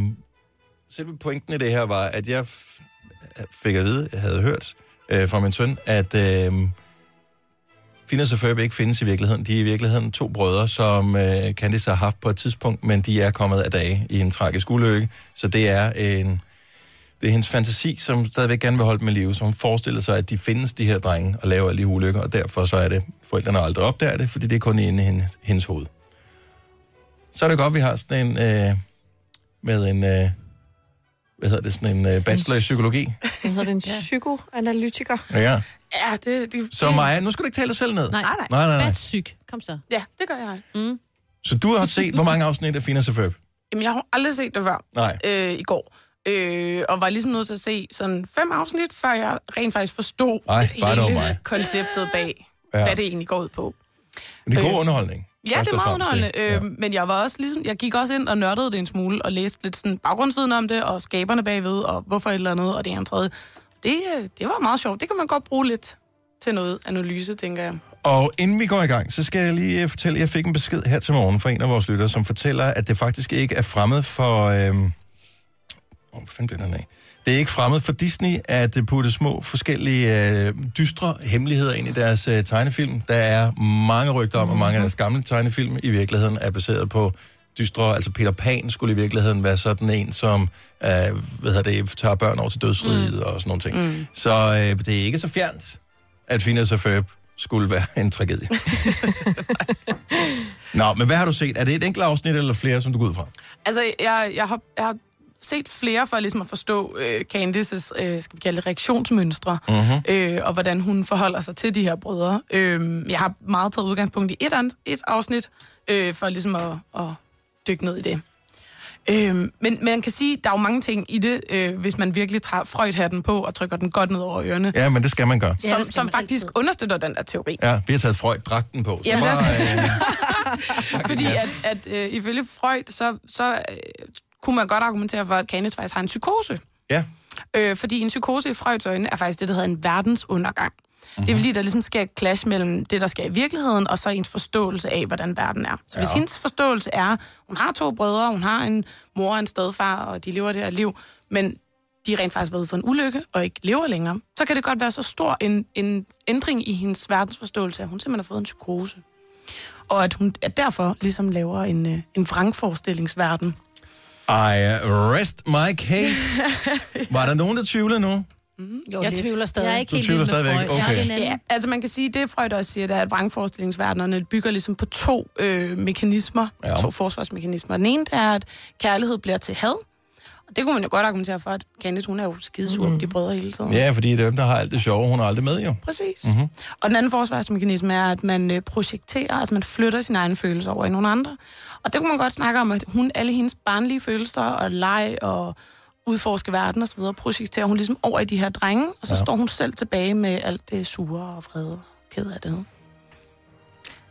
selve pointen i det her var, at jeg fik at vide, jeg havde hørt øh, fra min søn, at øh, Phineas og Ferb ikke findes i virkeligheden. De er i virkeligheden to brødre, som øh, Candice har haft på et tidspunkt, men de er kommet af dage i en tragisk ulykke. Så det er en... Det er hendes fantasi, som stadigvæk gerne vil holde dem i live, så hun forestiller sig, at de findes, de her drenge, og laver alle de ulykker, og derfor så er det, forældrene aldrig opdager det, fordi det er kun inde i hendes hoved. Så er det godt, at vi har sådan en, øh, med en, øh, hvad hedder det, sådan en øh, bachelor i psykologi. Hvad hedder det? En psykoanalytiker? Ja. Ja, det... det Så Maja, nu skal du ikke tale dig selv ned. Nej, nej. Nej, nej, nej. Syg. Kom så. Ja, det gør jeg. Mm. Så du har set, hvor mange afsnit af Phineas og Ferb? Jamen, jeg har aldrig set det før. Nej. Øh, I går. Øh, og var ligesom nødt til at se sådan fem afsnit, før jeg rent faktisk forstod Ej, hele konceptet bag, Ja. ja. hvad det egentlig går ud på. Men det er god Øh, underholdning. Ja, det er meget underholdende. Øh, Men jeg var også ligesom, jeg gik også ind og nørdede det en smule, og læste lidt sådan baggrundsviden om det, og skaberne bagved, og hvorfor et eller andet, og det og tredje. Det, øh, det var meget sjovt. Det kan man godt bruge lidt til noget analyse, tænker jeg. Og inden vi går i gang, så skal jeg lige øh, fortælle, at jeg fik en besked her til morgen fra en af vores lyttere, som fortæller, at det faktisk ikke er fremmed for... Øhm... Oh, hvad fanden blev den af? Det er ikke fremmed for Disney at øh, putte små forskellige øh, dystre hemmeligheder ind i deres øh, tegnefilm. Der er mange rygter om, at mange af deres gamle tegnefilm i virkeligheden er baseret på dystre. Altså Peter Pan skulle i virkeligheden være sådan en, som øh, hvad hedder det, tager børn over til dødsriget mm. og sådan nogle ting. Mm. Så øh, det er ikke så fjernt, at Phineas og Ferb skulle være en tragedie. Nå, men hvad har du set? Er det et enkelt afsnit eller flere, som du går ud fra? Altså, jeg, jeg, har, jeg har set flere for ligesom at forstå øh, Candices, øh, skal vi kalde det, reaktionsmønstre, Mhm. øh, og hvordan hun forholder sig til de her brødre. Øh, jeg har meget taget udgangspunkt i et, an- et afsnit, øh, for ligesom at, at dykke ned i det. Øh, men, men man kan sige, der er jo mange ting i det, øh, hvis man virkelig tager Freud-hatten på og trykker den godt ned over ørerne, Ja, men det skal man gøre. som, som faktisk understøtter den der teori. Ja, vi har taget Freud-dragten på. Lad os bare, øh, Fordi at, at øh, ifølge Freud, så, så øh, kunne man godt argumentere for, at Candice faktisk har en psykose. Ja. Øh, fordi en psykose i Freuds øjne er faktisk det, der hedder en verdensundergang. Mm-hmm. Det er fordi, der ligesom sker et clash mellem det, der sker i virkeligheden, og så ens forståelse af, hvordan verden er. Så hvis Ja. hendes forståelse er, hun har to brødre, hun har en mor og en stedfar, og de lever det her liv, men de rent faktisk været ude for en ulykke og ikke lever længere, så kan det godt være så stor en, en ændring i hendes verdensforståelse, at hun simpelthen har fået en psykose. Og at hun at derfor ligesom laver en, øh, en vrangforestillingsverden. I rest my case. Var der nogen, der tvivlede nu? Jo, jeg tvivler stadig. Jeg er ikke Du helt tvivler stadigvæk? Okay. Er anden. Ja, altså man kan sige, det Freud også siger, det er, at vrangforestillingsverdenerne bygger ligesom på to øh, mekanismer, Ja. ja. to forsvarsmekanismer. Den ene det er, at kærlighed bliver til had, det kunne man jo godt argumentere for, at Candice, hun er jo skidesur mm. de brødre hele tiden. Ja, fordi det er dem, der har alt det sjove. Hun er aldrig med, jo. Præcis. Mm-hmm. Og den anden forsvarsmekanisme er, at man øh, projekterer, altså man flytter sine egne følelser over i nogle andre. Og det kunne man godt snakke om, at hun, alle hendes barnlige følelser og leg og udforske verden og så videre, projekterer hun ligesom over i de her drenge, og så Ja. ja. står hun selv tilbage med alt det sure og vrede og ked af det.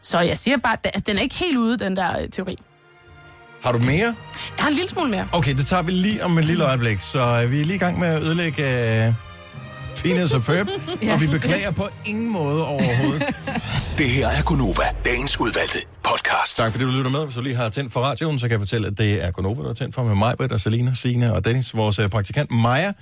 Så jeg siger bare, at den er ikke helt ude, den der øh, teori. Har du mere? Jeg har en lille smule mere. Okay, det tager vi lige om et lille øjeblik. Så øh, vi er lige i gang med at ødelægge øh, Phineas og Ferb, Ja. og vi beklager på ingen måde overhovedet. Det her er Gunova, dagens udvalgte podcast. Tak fordi du lytter med. Hvis du lige har tændt for radioen, så kan jeg fortælle, at det er Gonova, der har tændt for med mig, Britt og Selina, Signe og Dennis, vores øh, praktikant Maja. Øh,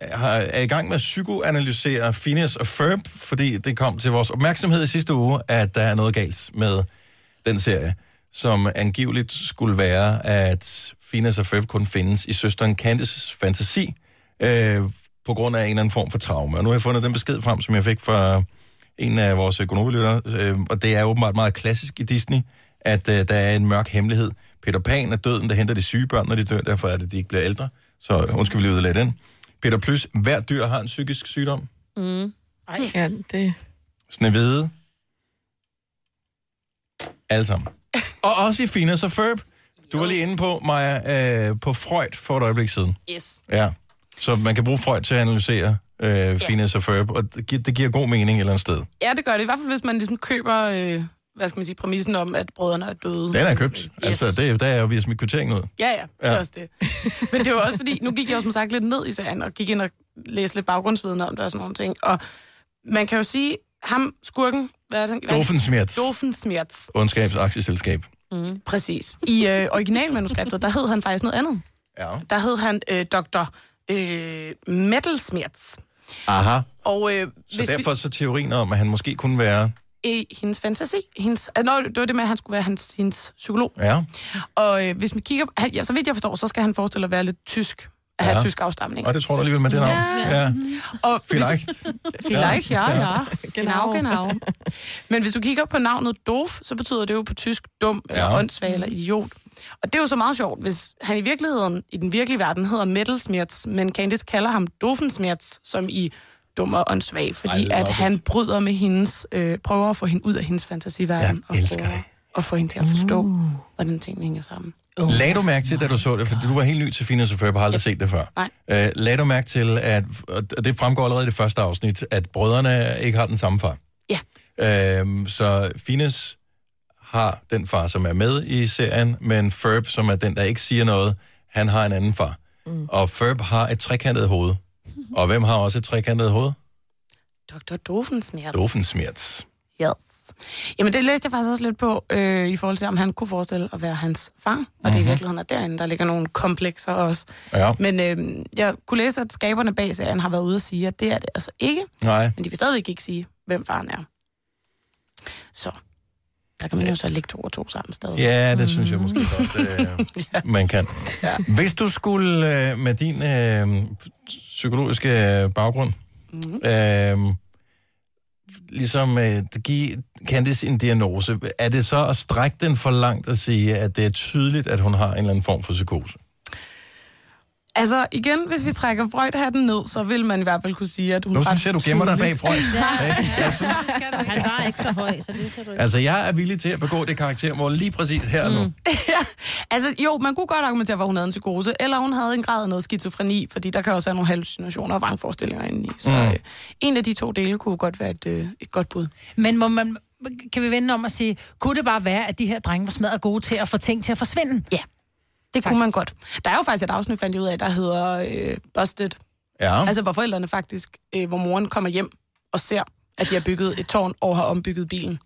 er i gang med at psykoanalysere Phineas og Ferb, fordi det kom til vores opmærksomhed i sidste uge, at der er noget galt med den serie, som angiveligt skulle være, at Phineas og Ferb kun findes i søsteren Candices fantasi. Øh, på grund af en eller anden form for traume. Og nu har jeg fundet den besked frem, som jeg fik fra en af vores økonomilyttere, øh, og det er åbenbart meget klassisk i Disney, at øh, der er en mørk hemmelighed. Peter Pan er døden, der henter de syge børn, når de dør, derfor er det, de ikke bliver ældre. Så undskyld, vi lige udlade den. Peter Plys, hver dyr har en psykisk sygdom. Mm. Ej. Ja, det... Snevide. Alle sammen. Og også i Phineas og Ferb. Du var lige inde på, Maja, øh, på Freud for et øjeblik siden. Yes. Ja. Så man kan bruge Freud til at analysere øh, Phineas og Ferb, og det, gi- det giver god mening et eller andet sted. Ja, det gør det. I hvert fald, hvis man ligesom køber, øh, hvad skal man sige, præmissen om, at brødrene er døde. Den er købt. Yes. Altså, det, der er jo vi har smidt kvitteringen ud. Ja, ja, det er Ja. også det. Men det var også fordi, nu gik jeg jo som sagt lidt ned i sagen, og gik ind og læste lidt baggrundsviden om det og sådan nogle ting. Og man kan jo sige, ham, skurken, hvad er det? hvad er det? Doofenshmirtz. Mm. Præcis. I øh, originalmanuskriptet, der hed han faktisk noget andet. Ja. Der hed han øh, Dr. Øh, Metalsmirtz. Aha. Og øh, Så hvis derfor så teorien om, at han måske kunne være... vi, i hendes fantasi, hendes, ah, nå, det var det med, at han skulle være hans, hendes psykolog. Ja. Og øh, hvis man kigger, han, ja, så vidt jeg forstår, så skal han forestille at være lidt tysk, at have Ja. tysk afstamning. Og det tror du alligevel med det navn. Ja. ja. Og Vielleicht. Vielleicht, ja, Ja. ja. Genau, genau. Men hvis du kigger på navnet Doof, så betyder det jo på tysk dum, eller Ja. åndssvag, eller idiot. Og det er jo så meget sjovt, hvis han i virkeligheden, i den virkelige verden, hedder Metalsmirtz, men Candice kalder ham Doofensmirtz, som i dum og åndssvag, fordi at han bryder med hendes, øh, prøver at få hende ud af hendes fantasiverden, og elsker prøver at få hende til at forstå, uh. hvordan tingene hænger sammen. Uh. Lagde du mærke til, da du så det, for du var helt ny til Phineas og Ferb, har aldrig set det før. Nej. Uh, lagde du mærke til, at, og det fremgår allerede i det første afsnit, at brødrene ikke har den samme far? Ja. Uh, så Phineas har den far, som er med i serien, men Ferb, som er den, der ikke siger noget, han har en anden far. Mm. Og Ferb har et trekantet hoved. Og hvem har også et trekantet hoved? Dr. Doofensmirtz. Doofensmirtz. Yes. Jamen, det læste jeg faktisk også lidt på, øh, i forhold til, om han kunne forestille at være hans far. Og mm-hmm. det i Mhm. virkeligheden er derinde, der ligger nogle komplekser også. Ja. Men øh, jeg kunne læse, at skaberne bag serien har været ude og sige, at det er det altså ikke. Nej. Men de vil stadigvæk ikke sige, hvem faren er. Så der kan man jo så lægge to og to sammen stadig. Ja, det synes jeg måske godt, øh, man kan. Ja. Hvis du skulle øh, med din øh, psykologiske baggrund, mm. øh, ligesom øh, give Candice en diagnose, er det så at strække den for langt at sige, at det er tydeligt, at hun har en eller anden form for psykose? Altså igen, hvis vi trækker Freud-hatten ned, så vil man i hvert fald kunne sige, at hun Nu synes jeg, du gemmer dig bag Freud. Ja, Ikke? Jeg synes, Han var ikke så høj, så det kan du ikke. altså, jeg er villig til at begå det karakter, hvor lige præcis her mm. nu. ja, altså jo, man kunne godt argumentere for, at hun havde en psykose, eller hun havde en grad af noget skizofreni, fordi der kan også være nogle hallucinationer og vrangforestillinger indeni. Så Mm. øh, en af de to dele kunne godt være et, øh, et godt bud. Men må man, kan vi vende om at sige, kunne det bare være, at de her drenge var smadret gode til at få ting til at forsvinde? Ja, det tak. kunne man godt. Der er jo faktisk et afsnit, fandt jeg ud af, der hedder øh, Busted. Ja. Altså, hvor forældrene faktisk, øh, hvor moren kommer hjem og ser, at de har bygget et tårn og har ombygget bilen.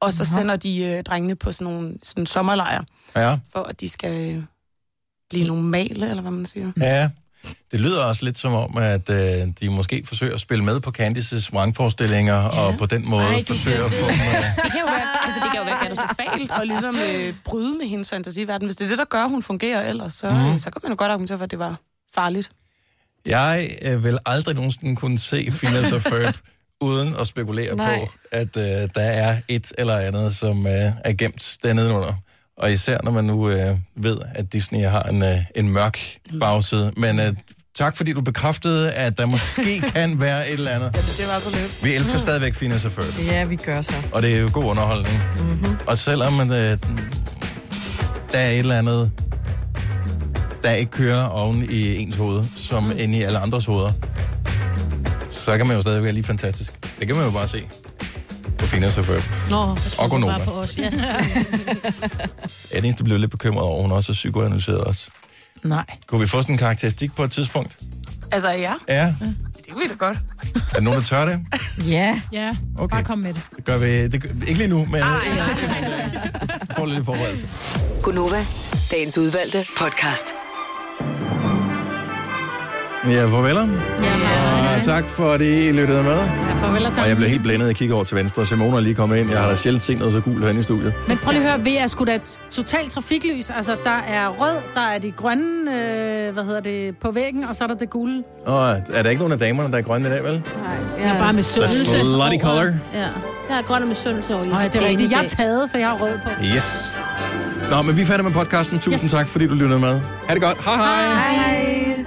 Og så sender de øh, drengene på sådan nogle sådan sommerlejre, Ja. for at de skal øh, blive normale, eller hvad man siger. Ja, det lyder også lidt som om, at øh, de måske forsøger at spille med på Candices vrangforestillinger, ja. og på den måde Ej, forsøger at få... det. Det kan jo være, altså, det kan jo være katastrofalt og ligesom øh, bryde med hendes fantasiverden. Hvis det er det, der gør, at hun fungerer ellers, så, mm. så kan man jo godt argumentere for, at det var farligt. Jeg øh, vil aldrig nogensinde kunne se Phineas og Ferb uden at spekulere Nej. på, at øh, der er et eller andet, som øh, er gemt dernede under. Og især når man nu øh, ved, at Disney har en, øh, en mørk bagside. Men øh, tak fordi du bekræftede, at der måske kan være et eller andet. Ja, det var så lidt. Vi elsker stadigvæk Phineas og Ferb. Ja, vi gør så. Og det er jo god underholdning. Mm-hmm. Og selvom øh, der er et eller andet, der ikke kører oven i ens hoved, som mm. inde i alle andres hoveder, så kan man jo stadig være lige fantastisk. Det kan man jo bare se og Ferb. Nå, Og Gonova. på os, ja. Jeg er eneste, der blev lidt bekymret over, hun også er psykoanalyseret os. Nej. Kunne vi få sådan en karakteristik på et tidspunkt? Altså, ja, Ja. det kunne vi da godt. Er der nogen, der tør det? Ja. Ja, Okay. bare kom med det. Det gør vi. Det, gør- ikke lige nu, men får lidt forberedelse. Gunova, dagens udvalgte podcast. Ja, farveler. Ja, Og tak for det, I lyttede med. Ja, farvel og tak. Og jeg blev helt blændet. Jeg kigger over til venstre. Simone er lige kommet ind. Jeg har da sjældent set noget så gult herinde i studiet. Men prøv lige at høre, vi er sgu da totalt trafiklys. Altså, der er rød, der er de grønne, øh, hvad hedder det, på væggen, og så er der det gule. Og er der ikke nogen af damerne, der er grønne i dag, vel? Nej, jeg er bare med The sundelse. slutty color. Ja, jeg er grøn og med sundelse over. Nej, det er rigtigt. Jeg er taget, så jeg har rød på. Yes. Nå, men vi er færdige med podcasten. Tusind yes. tak, fordi du lyttede med. Ha' det godt. Hej hej. Hej.